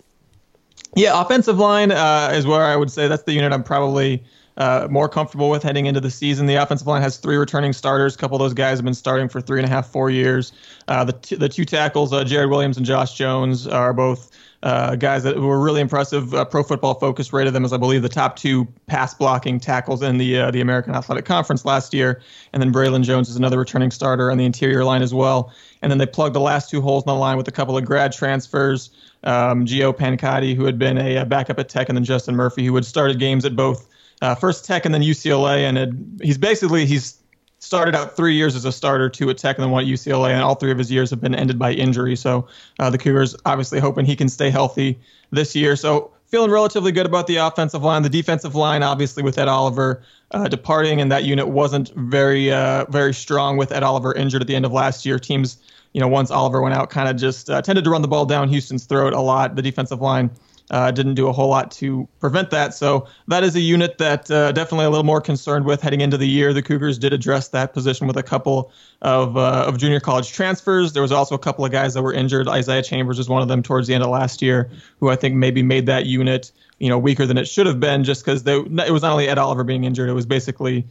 Yeah, offensive line uh, is where I would say that's the unit I'm probably uh, more comfortable with heading into the season. The offensive line has three returning starters. A couple of those guys have been starting for three and a half, four years. Uh, the t- the two tackles, uh, Jarrid Williams and Josh Jones, are both uh, guys that were really impressive. Uh, Pro Football Focus rated them as I believe the top two pass blocking tackles in the uh, the American Athletic Conference last year. And then Braylon Jones is another returning starter on the interior line as well. And then they plugged the last two holes in the line with a couple of grad transfers. Um, Gio Pancati, who had been a, a, backup at Tech, and then Justin Murphy, who had started games at both uh, first Tech and then UCLA, and he's basically he's started out three years as a starter, two at Tech, and then one at UCLA, and all three of his years have been ended by injury. So uh, the Cougars obviously hoping he can stay healthy this year. So feeling relatively good about the offensive line. The defensive line, obviously, with Ed Oliver uh, departing, and that unit wasn't very uh, very strong with Ed Oliver injured at the end of last year. Teams, you know, once Oliver went out, kind of just uh, tended to run the ball down Houston's throat a lot. The defensive line uh, didn't do a whole lot to prevent that. So that is a unit that uh, definitely a little more concerned with heading into the year. The Cougars did address that position with a couple of uh, of junior college transfers. There was also a couple of guys that were injured. Isaiah Chambers was one of them towards the end of last year, who I think maybe made that unit you know weaker than it should have been, just because it was not only Ed Oliver being injured, it was basically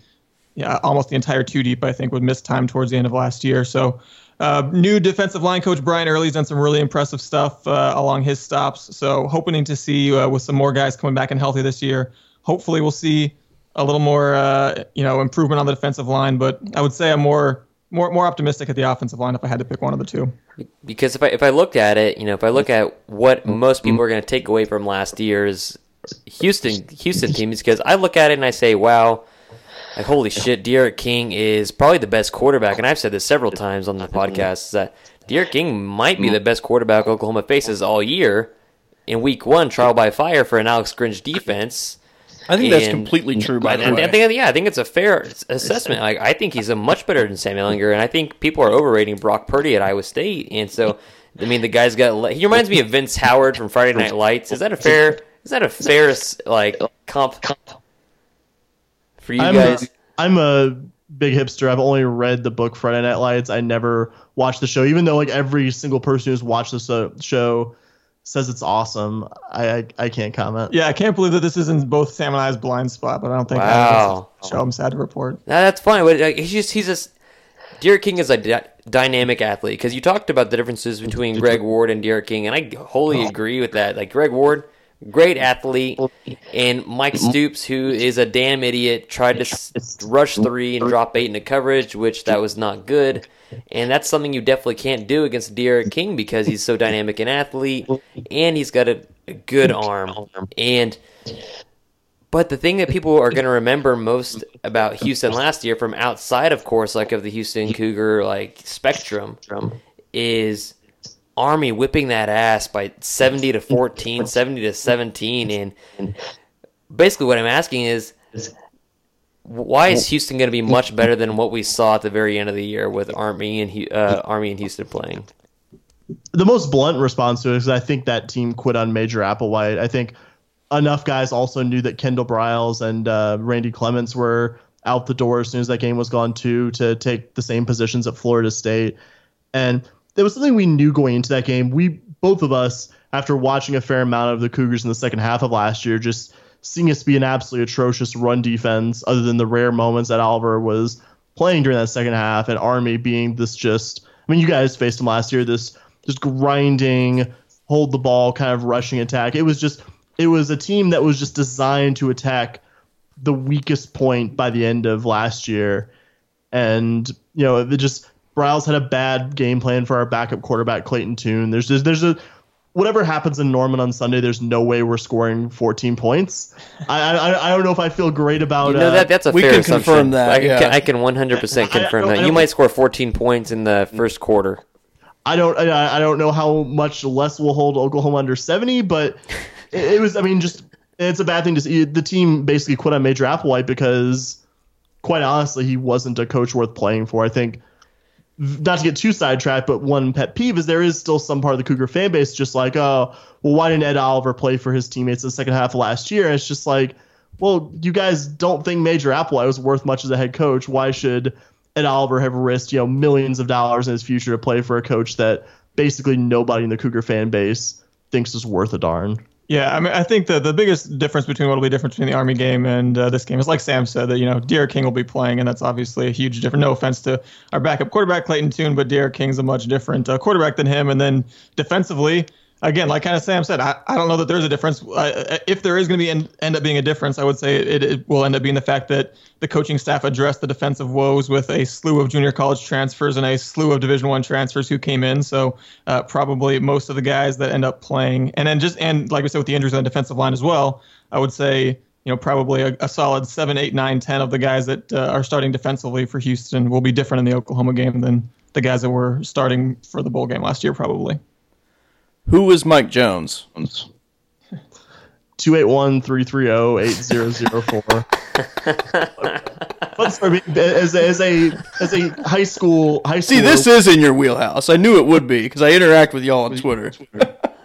yeah, almost the entire two deep, I think, would miss time towards the end of last year. So uh, new defensive line coach Brian Early's done some really impressive stuff uh, along his stops. So hoping to see uh, with some more guys coming back and healthy this year. Hopefully we'll see a little more uh, you know improvement on the defensive line. But I would say I'm more more more optimistic at the offensive line if I had to pick one of the two.
Because if I if I looked at it, you know, if I look at what most people are going to take away from last year's Houston Houston team, is because I look at it and I say, wow like holy shit, D'Eriq King is probably the best quarterback, and I've said this several times on the podcast that D'Eriq King might be mm. the best quarterback Oklahoma faces all year. In Week One, trial by fire for an Alex Grinch defense.
I think that's completely true. By the way,
I think yeah, I think it's a fair assessment. Like I think he's a much better than Sam Ehlinger, and I think people are overrating Brock Purdy at Iowa State. And so, I mean, the guy's got he reminds me of Vince Howard from Friday Night Lights. Is that a fair? Is that a fair like comp? comp for you
I'm
guys?
A, I'm a big hipster. I've only read the book Friday Night Lights. I never watched the show, even though like every single person who's watched the so- show says it's awesome. I, I, I can't comment.
Yeah, I can't believe that this isn't both Sam and I's blind spot, but I don't think
Wow.
I show. I'm sad to report.
No, that's fine. But like, he's just he's just D'Eriq King is a dy- dynamic athlete because you talked about the differences between Greg Ward and D'Eriq King, and I wholly oh. agree with that. Like Greg Ward, great athlete, and Mike Stoops, who is a damn idiot, tried to rush three and drop eight into coverage, which that was not good. And that's something you definitely can't do against D'Eriq King because he's so dynamic an athlete, and he's got a, a good arm. And but the thing that people are going to remember most about Houston last year, from outside, of course, like of the Houston Cougar like spectrum, is Army whipping that ass by 70 to 14, 70 to 17. And basically, what I'm asking is why is Houston going to be much better than what we saw at the very end of the year with Army and uh, Army and Houston playing?
the most blunt response to it is I think that team quit on Major Applewhite. I think enough guys also knew that Kendall Briles and uh, Randy Clements were out the door as soon as that game was gone too to take the same positions at Florida State. And there was something we knew going into that game. We both of us, after watching a fair amount of the Cougars in the second half of last year, just seeing us be an absolutely atrocious run defense, other than the rare moments that Oliver was playing during that second half, and Army being this just I mean, you guys faced him last year, this just grinding, hold the ball, kind of rushing attack. It was just it was a team that was just designed to attack the weakest point by the end of last year. And, you know, it just Briles had a bad game plan for our backup quarterback, Clayton Tune. There's just, there's a whatever happens in Norman on Sunday, there's no way we're scoring 14 points. I I, I don't know if I feel great about
You know
uh,
that that's a
we
fair
can
assumption.
confirm that,
I can,
yeah.
I can 100% confirm
I
that. You might score 14 points in the first quarter.
I don't I, I don't know how much less we'll hold Oklahoma under 70, but it, it was I mean just it's a bad thing to see. The team basically quit on Major Applewhite because quite honestly he wasn't a coach worth playing for. I think not to get too sidetracked, but one pet peeve is there is still some part of the Cougar fan base just like, oh, well, why didn't Ed Oliver play for his teammates in the second half of last year? And it's just like, well, you guys don't think Major Applewhite was worth much as a head coach. Why should Ed Oliver have risked, you know, millions of dollars in his future to play for a coach that basically nobody in the Cougar fan base thinks is worth a darn?
Yeah, I mean, I think the the biggest difference between what will be different between the Army game and uh, this game is like Sam said that you know D'Eriq King will be playing, and that's obviously a huge difference. No offense to our backup quarterback Clayton Tune, but D'Eriq King's a much different uh, quarterback than him. And then defensively, again, like kind of Sam said, I, I don't know that there's a difference. Uh, if there is going to be end, end up being a difference, I would say it, it will end up being the fact that the coaching staff addressed the defensive woes with a slew of junior college transfers and a slew of Division One transfers who came in. So uh, probably most of the guys that end up playing, and then just and like we said with the injuries on the defensive line as well, I would say you know probably a, a solid seven, eight, nine, ten of the guys that uh, are starting defensively for Houston will be different in the Oklahoma game than the guys that were starting for the bowl game last year probably.
Who is Mike Jones?
281-330-8004. But sorry, as a, as a as a high school high school
See, this is in your wheelhouse. I knew it would be because I interact with y'all on Twitter.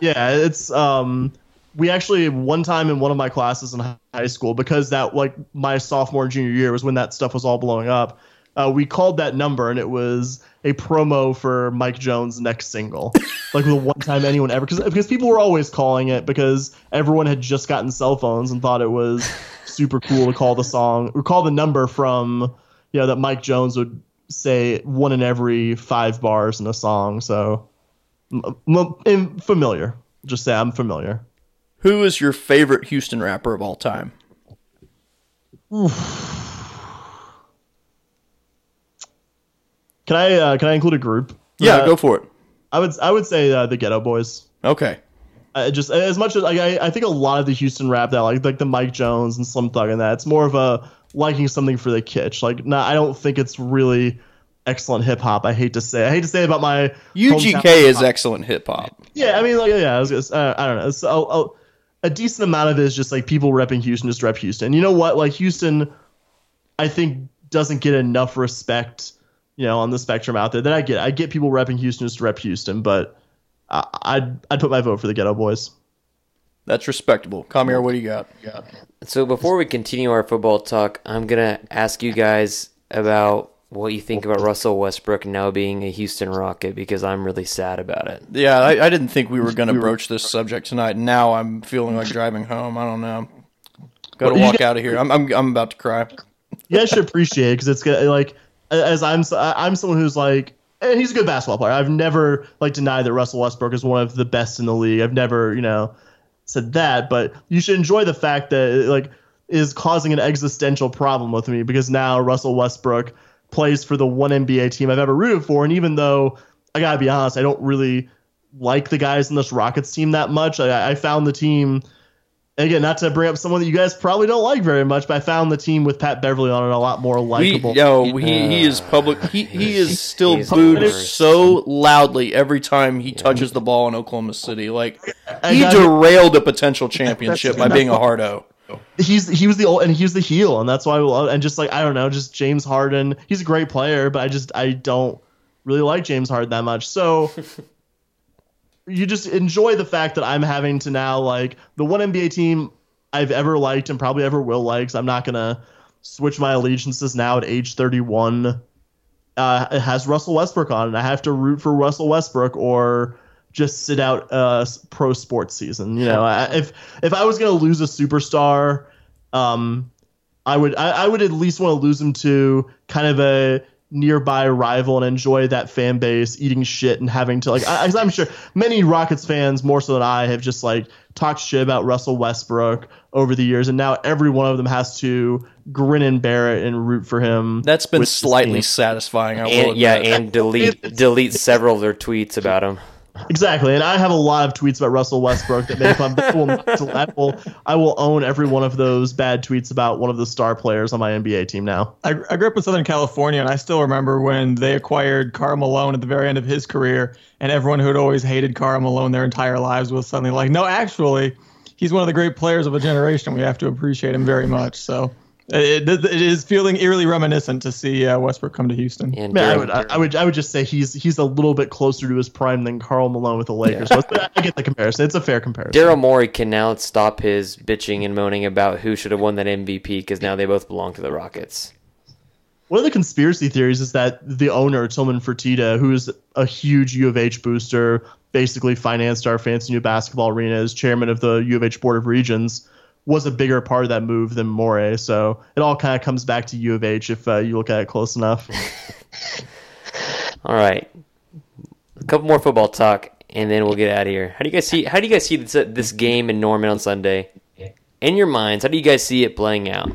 Yeah, it's um we actually one time in one of my classes in high school because that like my sophomore and junior year was when that stuff was all blowing up. Uh, we called that number and it was a promo for Mike Jones' next single. like the one time anyone ever because because people were always calling it because everyone had just gotten cell phones and thought it was super cool to call the song or call the number from you know that Mike Jones would say one in every five bars in a song. So m- m- I'm familiar. Just say I'm familiar.
Who is your favorite Houston rapper of all time?
Can I uh, can I include a group?
Yeah,
Uh,
go for it.
I would I would say uh, the Geto Boys.
Okay.
Uh, just as much as like, I I think a lot of the Houston rap that like like the Mike Jones and Slim Thug and that it's more of a liking something for the kitsch. Like not I don't think it's really excellent hip hop. I hate to say I hate to say about my
UGK is excellent hip hop.
Yeah, I mean, like, yeah, I, was gonna, uh, I don't know. It's, a, a, a decent amount of it is just like people repping Houston, just rep Houston. You know what? Like Houston, I think doesn't get enough respect, you know, on the spectrum out there. That I get. I get people repping Houston just to rep Houston, but I, I'd I'd put my vote for the Geto Boys.
That's respectable. Kamir, what do you got?
So before we continue our football talk, I'm gonna ask you guys about what you think about Russell Westbrook now being a Houston Rocket because I'm really sad about it.
Yeah, I, I didn't think we were going to broach this subject tonight. Now I'm feeling like driving home. I don't know. Got to walk out of here. I'm, I'm I'm about to cry.
You guys should appreciate it because it's gonna like as I'm I'm someone who's like. And he's a good basketball player. I've never like denied that Russell Westbrook is one of the best in the league. I've never, you know, said that, but you should enjoy the fact that it, like is causing an existential problem with me because now Russell Westbrook plays for the one NBA team I've ever rooted for, and even though I gotta be honest, I don't really like the guys in this Rockets team that much. I, I found the team again, not to bring up someone that you guys probably don't like very much, but I found the team with Pat Beverley on it a lot more
We,
likable.
yo, he, he is public. He, he is still
He's
booed
hilarious.
so loudly every time he touches the ball in Oklahoma City. Like he derailed a potential championship by being a hardo.
he's he was the old and he's the heel, and that's why I love. And just like I don't know, just James Harden, he's a great player, but I just I don't really like James Harden that much. So you just enjoy the fact that I'm having to now like the one NBA team I've ever liked and probably ever will like. So I'm not gonna switch my allegiances now at age 31. Uh, it has Russell Westbrook on, and I have to root for Russell Westbrook or just sit out a s- pro sports season. You know, I, if if I was gonna lose a superstar, um, I would I, I would at least want to lose him to kind of a nearby rival and enjoy that fan base eating shit and having to like I, I'm sure many Rockets fans more so than I have just like talked shit about Russell Westbrook over the years and now every one of them has to grin and bear it and root for him.
That's been slightly satisfying. I
And, yeah, and delete delete several of their tweets about him.
Exactly, and I have a lot of tweets about Russell Westbrook that make fun. But will, I will, I will own every one of those bad tweets about one of the star players on my NBA team now.
I, I grew up in Southern California, and I still remember when they acquired Karl Malone at the very end of his career, and everyone who had always hated Karl Malone their entire lives was suddenly like, no, actually, he's one of the great players of a generation. We have to appreciate him very much. So it, it, it is feeling eerily reminiscent to see uh, Westbrook come to Houston.
And
Man, I would, I, I would, I would just say he's he's a little bit closer to his prime than Karl Malone with the Lakers was. But I get the comparison; it's a fair comparison.
Daryl Morey can now stop his bitching and moaning about who should have won that MVP because now they both belong to the Rockets.
One of the conspiracy theories is that the owner Tillman Fertitta, who's a huge U of H booster, basically financed our fancy new basketball arena as chairman of the U of H Board of Regents, was a bigger part of that move than Morey. So it all kind of comes back to U of H if uh, you look at it close enough.
All right, a couple more football talk, and then we'll get out of here. How do you guys see? How do you guys see this, this game in Norman on Sunday? In your minds, how do you guys see it playing out?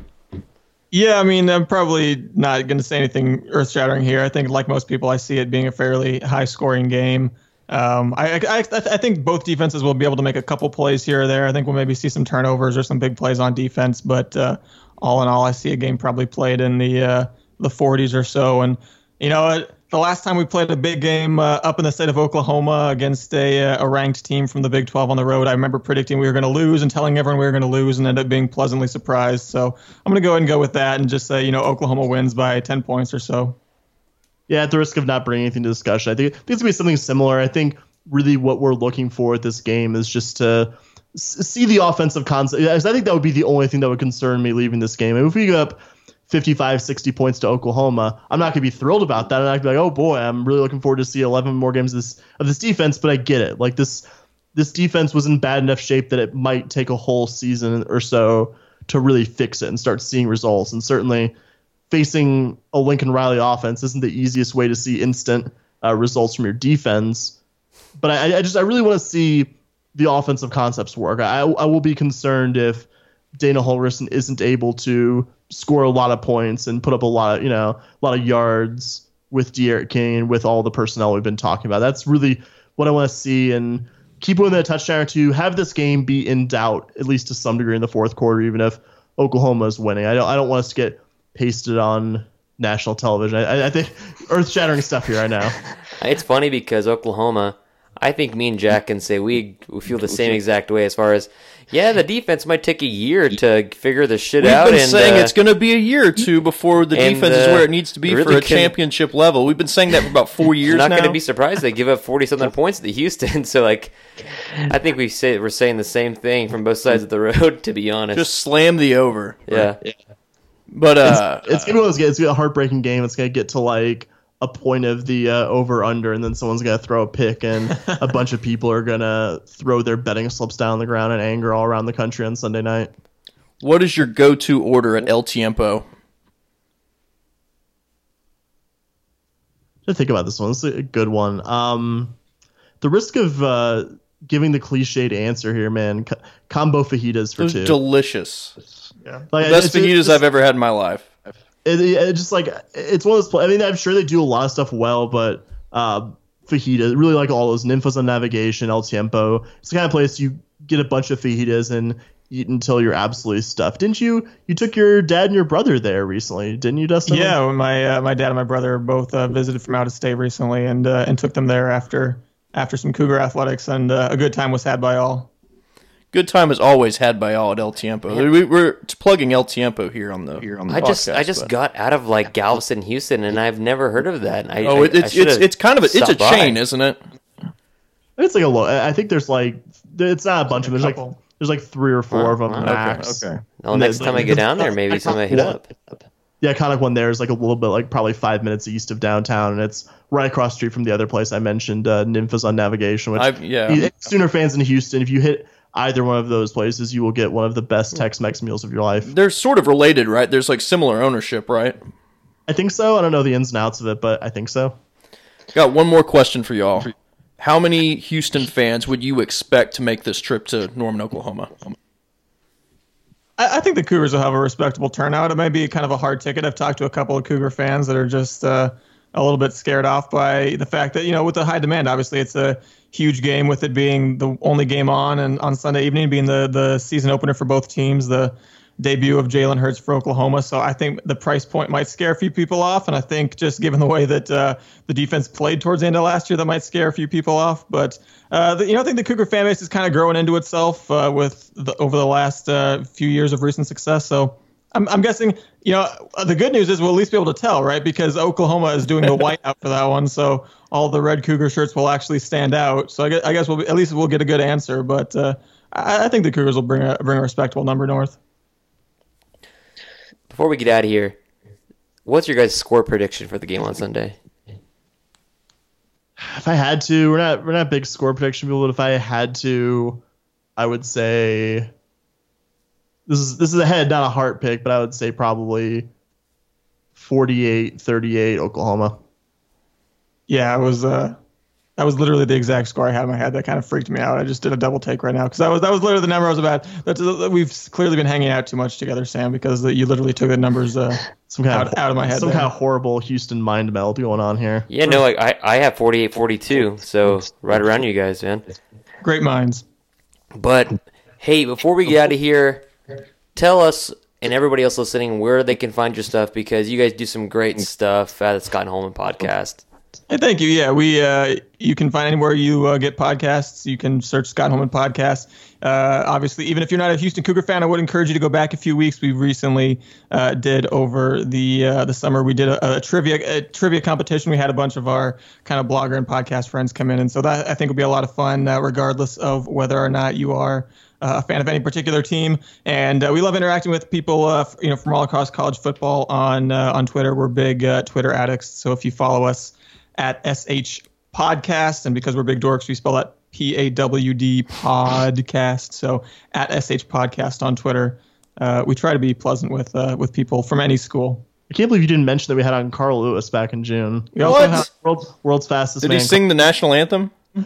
Yeah, I mean, I'm probably not going to say anything earth shattering here. I think, like most people, I see it being a fairly high scoring game. Um, I, I, I, think both defenses will be able to make a couple plays here or there. I think we'll maybe see some turnovers or some big plays on defense, but uh, all in all, I see a game probably played in the uh, the 40s or so. And you know, uh, the last time we played a big game uh, up in the state of Oklahoma against a, uh, a ranked team from the Big 12 on the road, I remember predicting we were going to lose and telling everyone we were going to lose, and ended up being pleasantly surprised. So I'm going to go ahead and go with that and just say, you know, Oklahoma wins by 10 points or so.
Yeah, at the risk of not bringing anything to discussion, I think, I think it's gonna be something similar. I think really what we're looking for at this game is just to see the offensive concept. I think that would be the only thing that would concern me leaving this game. If we go up 55, 60 points to Oklahoma, I'm not gonna be thrilled about that. And I could be like, oh boy, I'm really looking forward to see 11 more games of this of this defense. But I get it. Like this, this defense was in bad enough shape that it might take a whole season or so to really fix it and start seeing results. And certainly facing a Lincoln Riley offense isn't the easiest way to see instant uh, results from your defense. But I, I just I really want to see the offensive concepts work. I, I will be concerned if Dana Holgorsen isn't able to score a lot of points and put up a lot of you know a lot of yards with D'Eriq King with all the personnel we've been talking about. That's really what I want to see and keep winning a touchdown or two. Have this game be in doubt at least to some degree in the fourth quarter, even if Oklahoma is winning. I don't I don't want us to get pasted on national television. I, I think earth shattering stuff here. I know.
It's funny because Oklahoma, I think me and Jack can say we, we feel the same exact way as far as, yeah, the defense might take a year to figure this shit
We've
out.
been
and,
saying
uh,
it's going to be a year or two before the
and,
defense is
uh,
where it needs to be
really
for a
can-
championship level. We've been saying that for about four years now.
It's not going to be surprised they give up 40 something points to Houston. So, like, I think we say we're saying the same thing from both sides of the road, to be honest.
Just slam the over.
yeah.
But uh,
it's gonna be one of those. It's gonna be a heartbreaking game. It's gonna get to like a point of the uh, over under, and then someone's gonna throw a pick, and a bunch of people are gonna throw their betting slips down on the ground in anger all around the country on Sunday night.
what is your go-to order at El Tiempo?
to think about this one. It's a good one. Um, the risk of uh, giving the cliched answer here, man. c- Combo fajitas for two.
delicious.
Like,
Best
it's-
fajitas I've ever had in my life.
it, it, it just like it's one of those. pla- I mean, I'm sure they do a lot of stuff well, but uh, fajita really like all those Ninfa's on Navigation, El Tiempo. It's the kind of place you get a bunch of fajitas and eat until you're absolutely stuffed. Didn't you? You took your dad and your brother there recently, didn't you, Dustin?
Yeah, when my uh, my dad and my brother both uh, visited from out of state recently, and uh, and took them there after after some Cougar athletics, and uh, a good time was had by all.
Good time is always had by all at El Tiempo. We, we're plugging El Tiempo here on the here on the
I just I just
but-
got out of like Galveston, Houston, and I've never heard of that. I,
Oh, it,
I
it's it's it's kind of a, it's a
by.
chain, isn't it?
It's like a low. I think there's like it's not a bunch of them. There's like there's like three or four of them
wow.
max.
Okay.
Well, next time
like,
I go down there, maybe
I
I hit up.
Yeah, iconic one there is like a little bit like probably five minutes east of downtown, and it's right across the street from the other place I mentioned, uh, Ninfa's on Navigation. Which
I've- yeah.
Sooner fans in Houston, if you hit either one of those places, you will get one of the best Tex-Mex meals of your life.
They're sort of related, right? There's like similar ownership, right?
I think so. I don't know the ins and outs of it, but I think so.
Got one more question for y'all. How many Houston fans would you expect to make this trip to Norman, Oklahoma?
I, I think the Cougars will have a respectable turnout. It might be kind of a hard ticket. I've talked to a couple of Cougar fans that are just uh, a little bit scared off by the fact that you know with the high demand, obviously it's a huge game with it being the only game on and on Sunday evening being the the season opener for both teams. The debut of Jalen Hurts for Oklahoma. So I think the price point might scare a few people off, and I think just given the way that uh, the defense played towards the end of last year, that might scare a few people off. But uh, the, you know, I think the Cougar fan base is kind of growing into itself uh, with the, over the last uh, few years of recent success. So. I'm, I'm guessing, you know, uh, the good news is we'll at least be able to tell, right? Because Oklahoma is doing the white out for that one, so all the red Cougar shirts will actually stand out. So I guess, I guess we'll be, at least we'll get a good answer. But uh, I, I think the Cougars will bring a bring a respectable number north.
Before we get out of here, what's your guys' score prediction for the game on Sunday?
If I had to, we're not we're not big score prediction people, but if I had to, I would say this is this is a head, not a heart pick, but I would say probably 48-38 Oklahoma.
Yeah, it was uh that was literally the exact score I had in my head. That kind of freaked me out. I just did a double take right now because that was that was literally the number I was about. That's we've clearly been hanging out too much together, Sam, because you literally took the numbers uh,
Some kind
out, out of my head.
some
there.
kind of horrible Houston mind meld going on here.
Yeah, no, like I, I have 48 42, so right around you guys, man.
Great minds.
But hey, before we get out of here, tell us and everybody else listening where they can find your stuff because you guys do some great stuff at the Scott Holman podcast.
Hey, thank you. Yeah, we uh, you can find anywhere you uh, get podcasts. You can search Scott Holman podcast. Uh, obviously, even if you're not a Houston Cougar fan, I would encourage you to go back a few weeks. We recently uh, did over the uh, the summer. We did a, a trivia a trivia competition. We had a bunch of our kind of blogger and podcast friends come in, and so that I think will be a lot of fun, uh, regardless of whether or not you are a fan of any particular team. And uh, we love interacting with people, uh, f- you know, from all across college football on uh, on Twitter. We're big uh, Twitter addicts, so if you follow us at sh podcast, and because we're big dorks, we spell that P A W D podcast. So at sh podcast on Twitter. Uh, we try to be pleasant with uh, with people from any school.
I can't believe you didn't mention that we had on Carl Lewis back in June.
We also
What?
have-
World's, world's fastest
Did
man.
he sing the national anthem?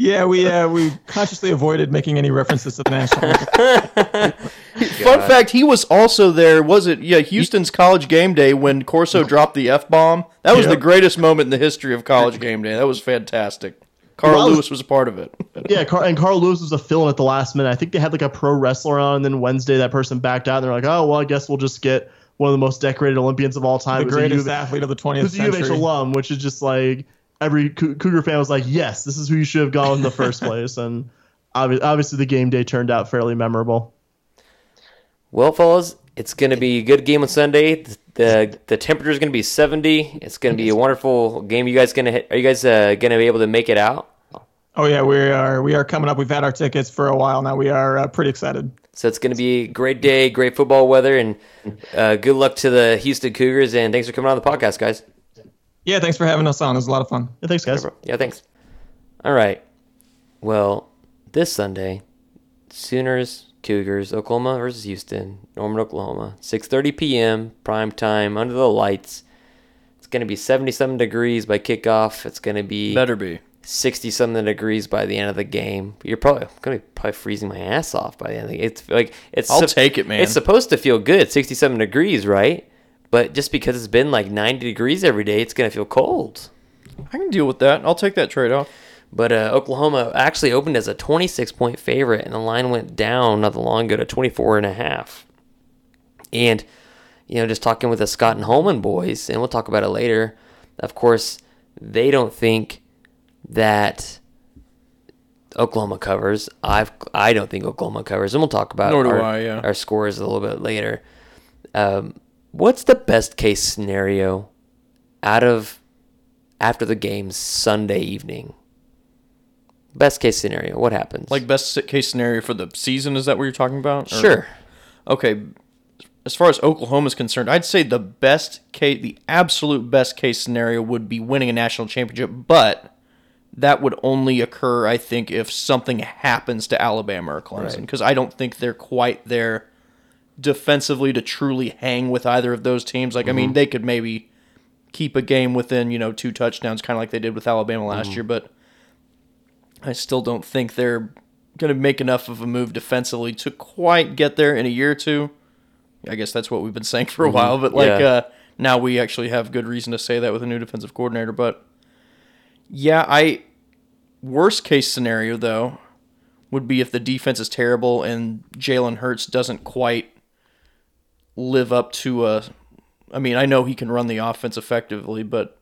yeah, we uh, we consciously avoided making any references to the national.
Fun fact: He was also there. Was it? Yeah, Houston's college game day when Corso dropped the f bomb. That was
Yep.
the greatest moment in the history of college game day. That was fantastic. Carl
Well,
Lewis was a part of it.
Yeah, Car- and Carl Lewis was a fill-in at the last minute. I think they had like a pro wrestler on, and then Wednesday that person backed out, and they're like, "Oh, well, I guess we'll just get one of the most decorated Olympians of all time."
the
It was a
greatest
U
athlete of the
it
20th
was a U of H alum, which is just like every Cougar fan was like, "Yes, this is who you should have gone in the first place." And obviously, the game day turned out fairly memorable.
Well, fellas, it's going to be a good game on Sunday. The the, the temperature is going to be 70. It's going to be a wonderful game. You guys going to are you guys uh, going to be able to make it out?
Oh yeah, we are we are coming up. We've had our tickets for a while now. We are uh, pretty excited.
So it's going to be a great day, great football weather, and uh, good luck to the Houston Cougars. And thanks for coming on the podcast, guys.
Yeah, thanks for having us on. It was a lot of fun.
Yeah, thanks, guys.
Yeah, thanks. All right. Well, this Sunday, Sooners, Cougars, Oklahoma versus Houston, Norman, Oklahoma, 6:30 p.m. prime time under the lights. It's going to be 77 degrees by kickoff. It's going to be
Better be.
60 something degrees by the end of the game. You're probably going to be probably freezing my ass off by the end of the game. It's like it's
I'll take it, man.
It's supposed to feel good, 67 degrees, right? But just because it's been like 90 degrees every day, it's going to feel cold.
I can deal with that. I'll take that trade off.
But uh, Oklahoma actually opened as a 26 point favorite, and the line went down not that long ago to 24 and a half. And you know, just talking with the Scott and Holman boys, and we'll talk about it later. Of course, they don't think that Oklahoma covers. I've I don't think Oklahoma covers, and we'll talk about
Nor do
our,
I, yeah.
our scores a little bit later. Um, what's the best case scenario out of after the game Sunday evening? Best case scenario, what happens?
Like best case scenario for the season, is that what you're talking about? Or-
sure,
Okay. As far as Oklahoma is concerned, I'd say the best case, the absolute best case scenario would be winning a national championship, but that would only occur, I think, if something happens to Alabama or Clemson,
Right.
because I don't think they're quite there defensively to truly hang with either of those teams. Like, I mean, mm-hmm. they could maybe keep a game within, you know, two touchdowns, kind of like they did with Alabama last mm-hmm. year, but I still don't think they're going to make enough of a move defensively to quite get there in a year or two. I guess that's what we've been saying for a mm-hmm. while, but like
Yeah.
uh, now we actually have good reason to say that with a new defensive coordinator. But yeah, I worst case scenario though would be if the defense is terrible and Jalen Hurts doesn't quite live up to a. I mean, I know he can run the offense effectively, but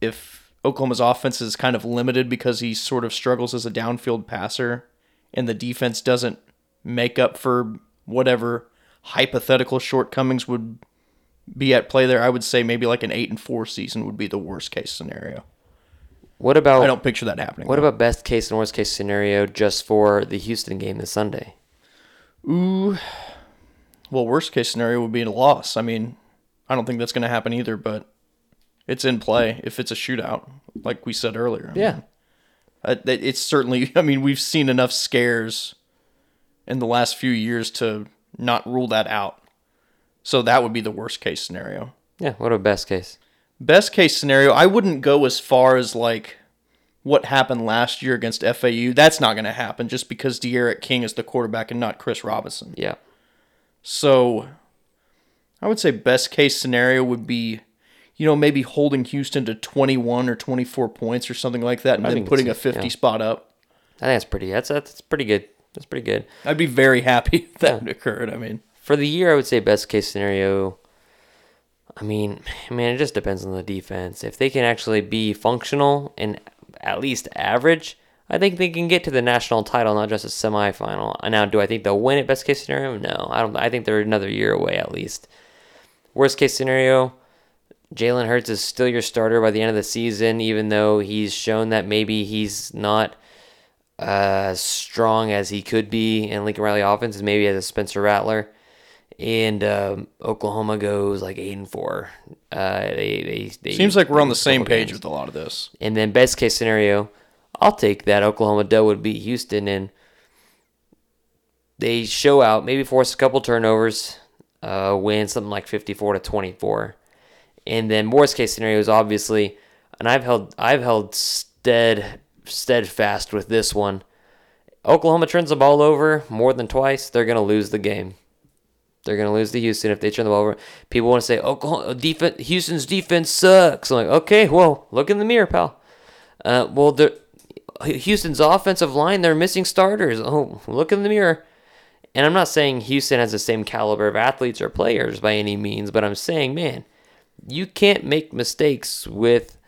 if Oklahoma's offense is kind of limited because he sort of struggles as a downfield passer, and the defense doesn't make up for whatever hypothetical shortcomings would be at play there, I would say maybe like an eight and four season would be the worst case scenario.
what about
I don't picture that happening.
what
though.
about best case and worst case scenario just for the Houston game this Sunday?
Ooh, well, worst case scenario would be a loss. I mean, I don't think that's going to happen either, but it's in play if it's a shootout, like we said earlier.
Yeah,
Uh, that- it's certainly. I mean, we've seen enough scares in the last few years to not rule that out. So that would be the worst case scenario.
yeah. What a best case?
Best case scenario, I wouldn't go as far as like what happened last year against FAU. That's not going to happen just because D'Eriq King is the quarterback and not Chris Robinson.
Yeah,
So I would say best case scenario would be, you know, maybe holding Houston to 21 or 24 points or something like that and
I
then putting a 50
yeah.
spot up.
I think that's pretty. That's that's pretty good. That's pretty good.
I'd be very happy if that occurred. I mean,
For the year, I would say best case scenario. I mean, man, it just depends on the defense. If they can actually be functional and at least average, I think they can get to the national title, not just a semifinal. Now, do I think they'll win it? Best case scenario, no. I don't. I think they're another year away at least. Worst case scenario, Jalen Hurts is still your starter by the end of the season, even though he's shown that maybe he's not as strong as he could be in Lincoln Riley offense, maybe as a Spencer Rattler. And um, Oklahoma goes like eight and four. Uh, they, they, they
seems like we're on the same page
games.
with a lot of this.
And then best case scenario, I'll take that Oklahoma Doe would beat Houston and they show out, maybe force a couple turnovers, uh, win something like 54 to 24. And then worst case scenario is obviously, and I've held I've held stead steadfast with this one. Oklahoma turns the ball over more than twice, they're gonna lose the game. They're gonna lose to Houston if they turn the ball over. People want to say Oklahoma defense, Houston's defense sucks. I'm like, okay, well, look in the mirror, pal. Uh, well, Houston's offensive line, they're missing starters. Oh, look in the mirror. And I'm not saying Houston has the same caliber of athletes or players by any means, but I'm saying, man, you can't make mistakes with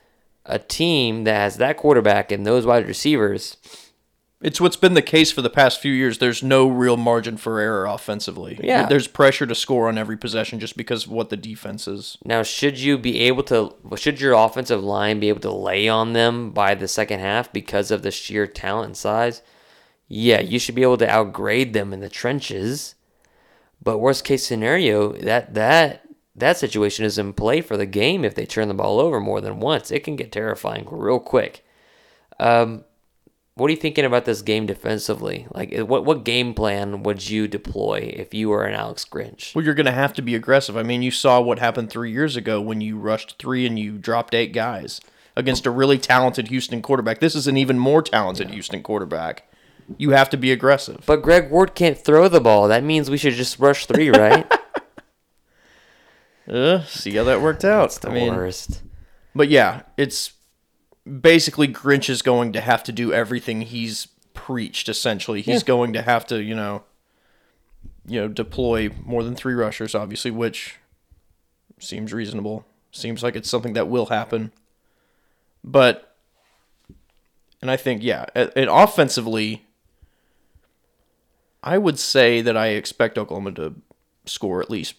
a team that has that quarterback and those wide receivers.
It's what's been the case for the past few years. There's no real margin for error offensively.
Yeah.
There's pressure to score on every possession just because of what the defense is.
Now, should you be able to, should your offensive line be able to lay on them by the second half because of the sheer talent and size? Yeah, you should be able to outgrade them in the trenches. But worst case scenario, that that that situation is in play for the game if they turn the ball over more than once. It can get terrifying real quick. Um, what are you thinking about this game defensively? Like, what what game plan would you deploy if you were an Alex Grinch?
Well, you're going to have to be aggressive. I mean, you saw what happened three years ago when you rushed three and you dropped eight guys against a really talented Houston quarterback. This is an even more talented Houston quarterback. You have to be aggressive.
But Greg Ward can't throw the ball. That means we should just rush three, right?
Uh, see how that worked out.
the
I mean,
worst.
but yeah, it's basically Grinch is going to have to do everything he's preached. Essentially, he's
Yeah.
going to have to, you know, you know, deploy more than three rushers, obviously, which seems reasonable. Seems like it's something that will happen. But, and I think, yeah, and and offensively, I would say that I expect Oklahoma to score at least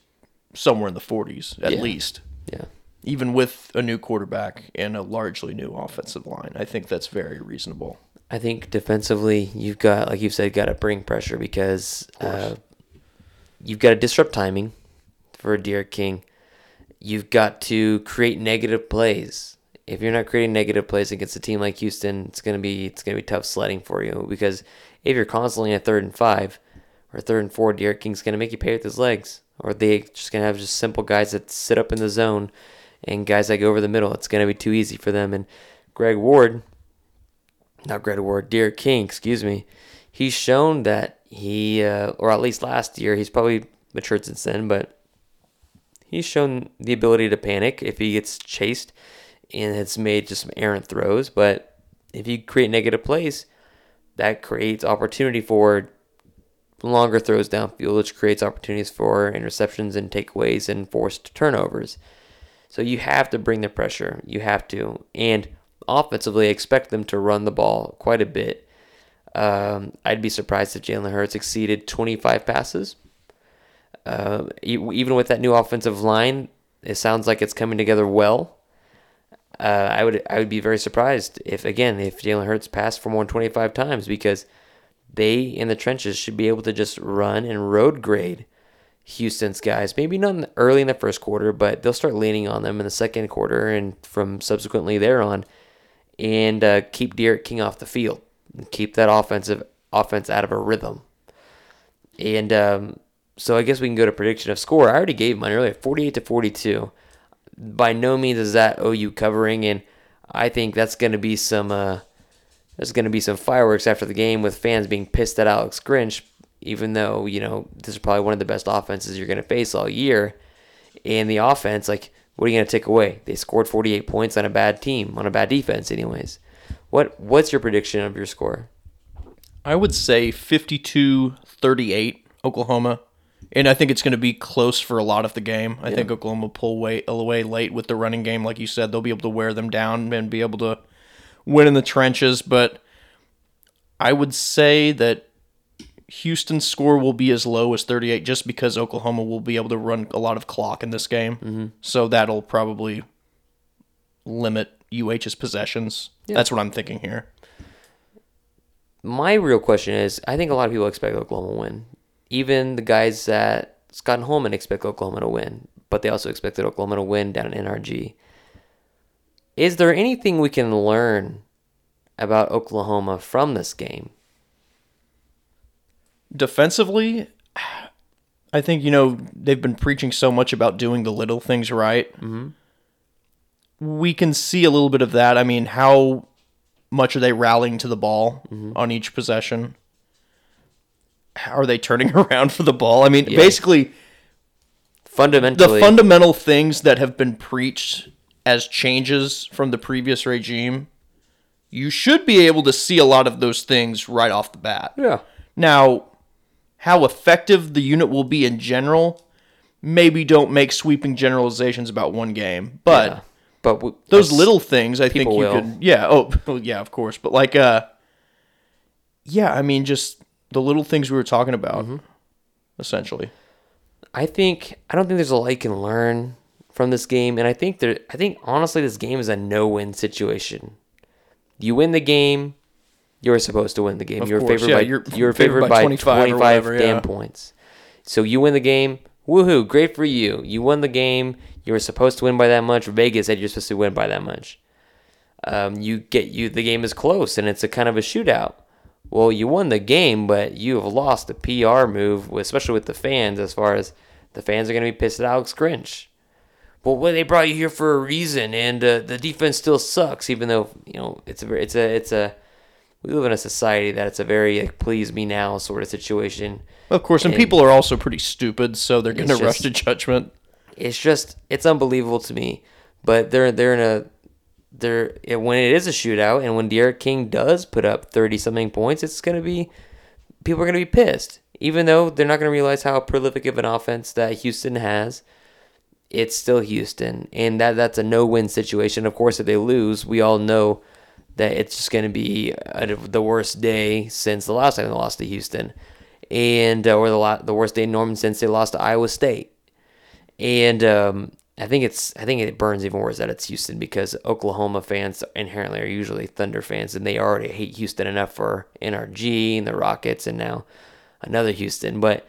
somewhere in the 40s, at
Yeah.
least
Yeah.
Even with a new quarterback and a largely new offensive line. I think that's very reasonable.
I think defensively, you've got, like you've said, got to bring pressure because uh, you've got to disrupt timing for D'Eriq King. You've got to create negative plays. If you're not creating negative plays against a team like Houston, it's gonna be it's gonna be tough sledding for you because if you're constantly at third and five or third and four, D'Eriq King's gonna make you pay with his legs, or they just gonna have just simple guys that sit up in the zone and guys that go over the middle. It's gonna be too easy for them. And Greg Ward, not Greg Ward, D'Eriq King, excuse me. He's shown that he, uh, or at least last year, he's probably matured since then, but he's shown the ability to panic if he gets chased and has made just some errant throws. But if you create negative plays, that creates opportunity for longer throws downfield, which creates opportunities for interceptions and takeaways and forced turnovers. So you have to bring the pressure. You have to. And offensively, expect them to run the ball quite a bit. Um, I'd be surprised if Jalen Hurts exceeded 25 passes. Uh, even with that new offensive line, it sounds like it's coming together well. Uh, I would I would be very surprised if again if Jalen Hurts passed for more than 25 times because they in the trenches should be able to just run and road grade Houston's guys. Maybe not in the, early in the first quarter, but they'll start leaning on them in the second quarter and from subsequently there on, and uh, keep D'Eriq King off the field, keep that offensive offense out of a rhythm. And um, so I guess we can go to prediction of score. I already gave mine earlier, 48 to 42. By no means is that OU covering, and I think that's going to be some. Uh, there's going to be some fireworks after the game with fans being pissed at Alex Grinch, even though, you know, this is probably one of the best offenses you're going to face all year. And the offense, like, what are you going to take away? They scored 48 points on a bad team, on a bad defense, anyways. What What's your prediction of your score?
I would say 52-38 Oklahoma. And I think it's going to be close for a lot of the game. I think Oklahoma will pull away late with the running game. Like you said, they'll be able to wear them down and be able to win in the trenches. But I would say that Houston's score will be as low as 38 just because Oklahoma will be able to run a lot of clock in this game. Mm-hmm. So that'll probably limit UH's possessions. That's what I'm thinking here.
My real question is I think a lot of people expect Oklahoma to win. Even the guys that Scott and Holman expect Oklahoma to win, but they also expected Oklahoma to win down in NRG. Is there anything we can learn about Oklahoma from this game?
Defensively, I think you know they've been preaching so much about doing the little things right. Mm-hmm. We can see a little bit of that. I mean, how much are they rallying to the ball on each possession? How are they turning around for the ball? I mean,
Yeah.
basically the fundamental things that have been preached as changes from the previous regime. You should be able to see a lot of those things right off the bat.
yeah.
Now, how effective the unit will be in general, maybe don't make sweeping generalizations about one game. But
yeah. but
those little things, I think you
will.
could. Yeah. Oh, well, yeah. Of course. But like, uh, yeah. I mean, just the little things we were talking about,
Mm-hmm.
essentially.
I think I don't think there's a lot you can learn from this game, and I think there. I think honestly, this game is a no-win situation. You win the game, you're supposed to win the game.
Of
you're
course,
favored
yeah,
by
you're
you're,
favored
favored,
by
by
25 or
25,
whatever,
damn
yeah.
points. So you win the game. Woohoo! Great for you. You won the game. You were supposed to win by that much. Vegas said you're supposed to win by that much. Um, you get you. The game is close, and it's a kind of a shootout. Well, you won the game, but you have lost the PR move, especially with the fans. As far as the fans are going to be pissed at Alex Grinch. Well, well, they brought you here for a reason, and uh, the defense still sucks, even though you know it's a it's a it's a we live in a society that it's a very like, please me now sort of situation.
Of course, and
And-
people are also pretty stupid, so they're going to rush to judgment.
It's just it's unbelievable to me, but they're they're in a there it, when it is a shootout and when D'Eriq King does put up 30 something points, it's going to be people are going to be pissed. Even though they're not going to realize how prolific of an offense that Houston has, it's still Houston and that that's a no-win situation. Of course, if they lose, we all know that it's just going to be a, the worst day since the last time they lost to Houston. And uh, or the la- the worst day in Norman since they lost to Iowa State. And um, I think it's I think it burns even worse that it's Houston because Oklahoma fans inherently are usually Thunder fans and they already hate Houston enough for NRG and the Rockets and now another Houston. But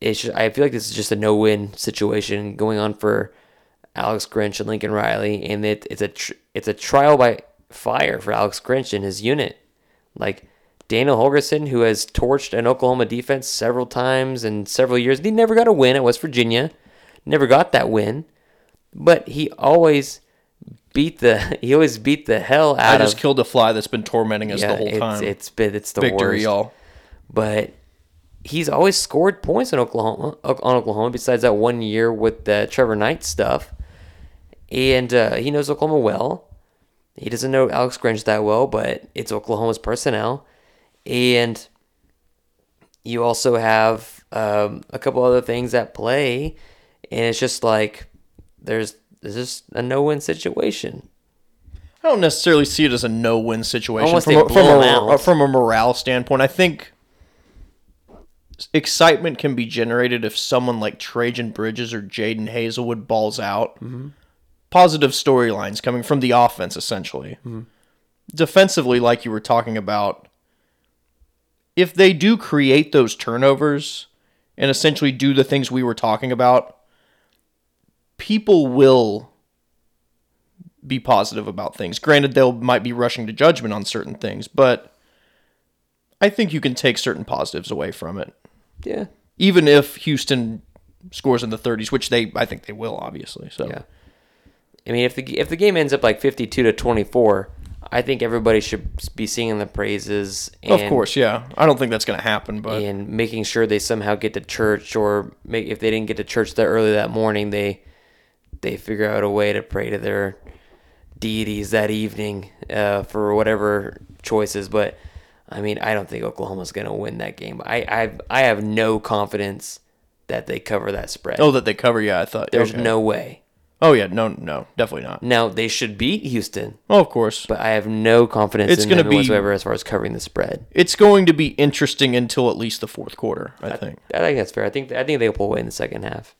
it's just, I feel like this is just a no-win situation going on for Alex Grinch and Lincoln Riley, and it, it's a tr- it's a trial by fire for Alex Grinch and his unit. Like Dana Holgorsen, who has torched an Oklahoma defense several times in several years, he never got a win at West Virginia, never got that win, but he always beat the he always beat the hell out.
I just
of
killed a fly that's been tormenting us
yeah,
the whole
it's,
time.
It's been it's the
Victory,
worst
y'all.
but he's always scored points in Oklahoma on Oklahoma. Besides that one year with the Trevor Knight stuff, and uh, he knows Oklahoma well. He doesn't know Alex Grinch that well, but it's Oklahoma's personnel, and you also have um, a couple other things at play, and it's just like there's there's just a no-win situation.
I don't necessarily see it as a no-win situation
Unless
from a, from, a, from a morale standpoint. I think excitement can be generated if someone like Trejan Bridges or Jadon Haselwood balls out.
Mm-hmm.
Positive storylines coming from the offense, essentially.
Mm-hmm.
Defensively, like you were talking about, if they do create those turnovers and essentially do the things we were talking about, people will be positive about things. Granted, they'll might be rushing to judgment on certain things, but I think you can take certain positives away from it.
Yeah,
Even if Houston scores in the 30s, which they I think they will, obviously. So
Yeah. I mean, if the if the game ends up like fifty two to twenty four, I think everybody should be singing the praises. And,
of course, yeah. I don't think that's going to happen, but
and making sure they somehow get to church, or make, if they didn't get to church that early that morning, they they figure out a way to pray to their deities that evening uh, for whatever choices. But I mean, I don't think Oklahoma's going to win that game. I I I have no confidence that they cover that spread.
oh, that they cover. Yeah, I thought
There's
okay.
no way.
Oh yeah, no, no, definitely not.
Now they should beat Houston.
Oh, of course.
but I have no confidence
It's
in
gonna
them
be-
whatsoever as far as covering the spread.
It's going to be interesting until at least the fourth quarter. I think.
I think that's fair. I think I think they'll pull away in the second half.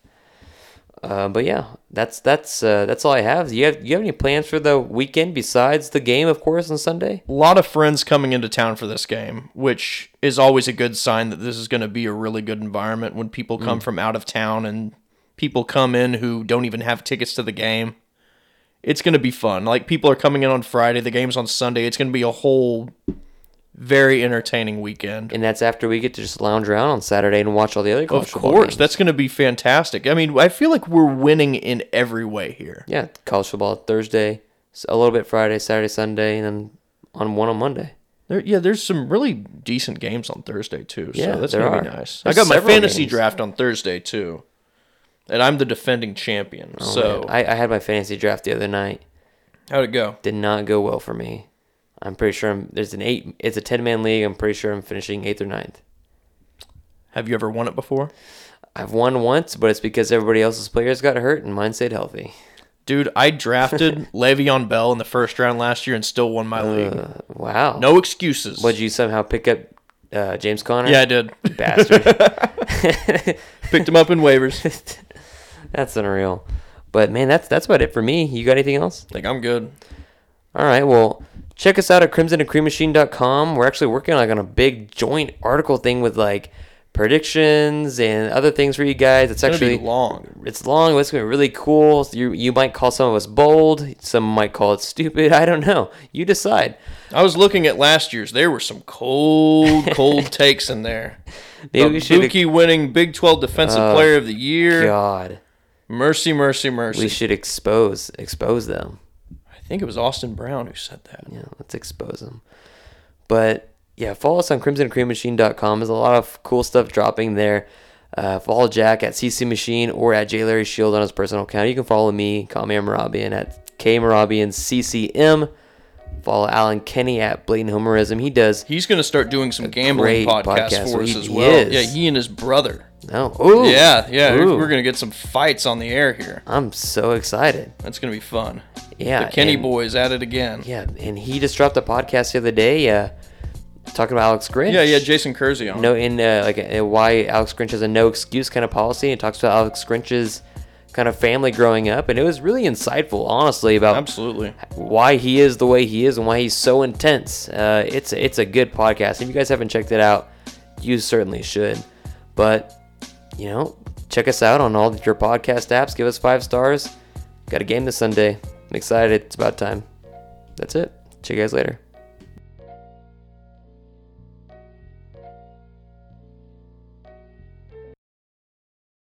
Uh, but yeah, that's that's uh, that's all I have. Do you have you have any plans for the weekend besides the game, of course, on Sunday?
A lot of friends coming into town for this game, which is always a good sign that this is going to be a really good environment when people come from out of town and people come in who don't even have tickets to the game. It's going to be fun. Like people are coming in on Friday, the game's on Sunday. It's going to be a whole very entertaining weekend.
And that's after we get to just lounge around on Saturday and watch all the other college
Of course,
games.
that's going to be fantastic. I mean, I feel like we're winning in every way here.
yeah, college football Thursday, a little bit Friday, Saturday, Sunday, and then on one on Monday.
There, yeah, there's some really decent games on Thursday too.
Yeah,
so that's
there
gonna be
are.
nice.
There's
I got my fantasy
games.
draft on Thursday too, and I'm the defending champion.
Oh,
so.
I, I had my fantasy draft the other night.
how'd it go?
Did not go well for me. I'm pretty sure I'm, there's an eight. It's a ten man league. I'm pretty sure I'm finishing eighth or ninth.
Have you ever won it before,
I've won once, but it's because everybody else's players got hurt and mine stayed healthy.
dude? I drafted Le'Veon Bell in the first round last year and still won my league.
Uh, wow.
No excuses.
Would you somehow pick up uh, James Conner?
Yeah, I did.
Bastard.
Picked him up in waivers.
That's unreal. But man, that's that's about it for me. You got anything else?
Like I'm good.
All right. Well, check us out at crimsonandcreammachine.com. We're actually working like on a big joint article thing with like predictions and other things for you guys. It's
It's
actually
long.
It's long. It's gonna be really cool. You you might call some of us bold. Some might call it stupid. I don't know. You decide.
I was looking at last year's. There were some cold, cold takes in there.
Maybe
the
we should.
Bookie winning Big 12 Defensive
Oh,
Player of the Year.
God,
Mercy, mercy, mercy.
we should expose expose them.
I think it was Austin Brown who said that.
Yeah, let's expose them. But yeah, follow us on crimsonandcreammachine.com. There's a lot of cool stuff dropping there. Uh, follow Jack at CC Machine or at J Larry Shield on his personal account. You can follow me, call me Amarabian at K Marabian CCM. Follow Alan Kenny at Blatant Homerism. He does
He's going to start doing some gambling podcasts
podcast.
for us
He-
as well. Yeah, he and his brother.
No. Ooh.
Yeah, yeah.
Ooh.
We're going to get some fights on the air here.
I'm so excited.
That's going to be fun.
Yeah.
the Kenny
and-
boys at it again.
Yeah, and he just dropped a podcast the other day, uh, talking about Alex Grinch.
Yeah, yeah. Jason Kersey on.
no in uh, like uh, why Alex Grinch has a no excuse kind of policy and talks about Alex Grinch's kind of family growing up and it was really insightful honestly about
Absolutely.
why he is the way he is and why he's so intense uh, it's it's a good podcast if you guys haven't checked it out you certainly should but you know check us out on all your podcast apps. Give us five stars. Got a game this Sunday. I'm excited. It's about time. That's it. See you guys later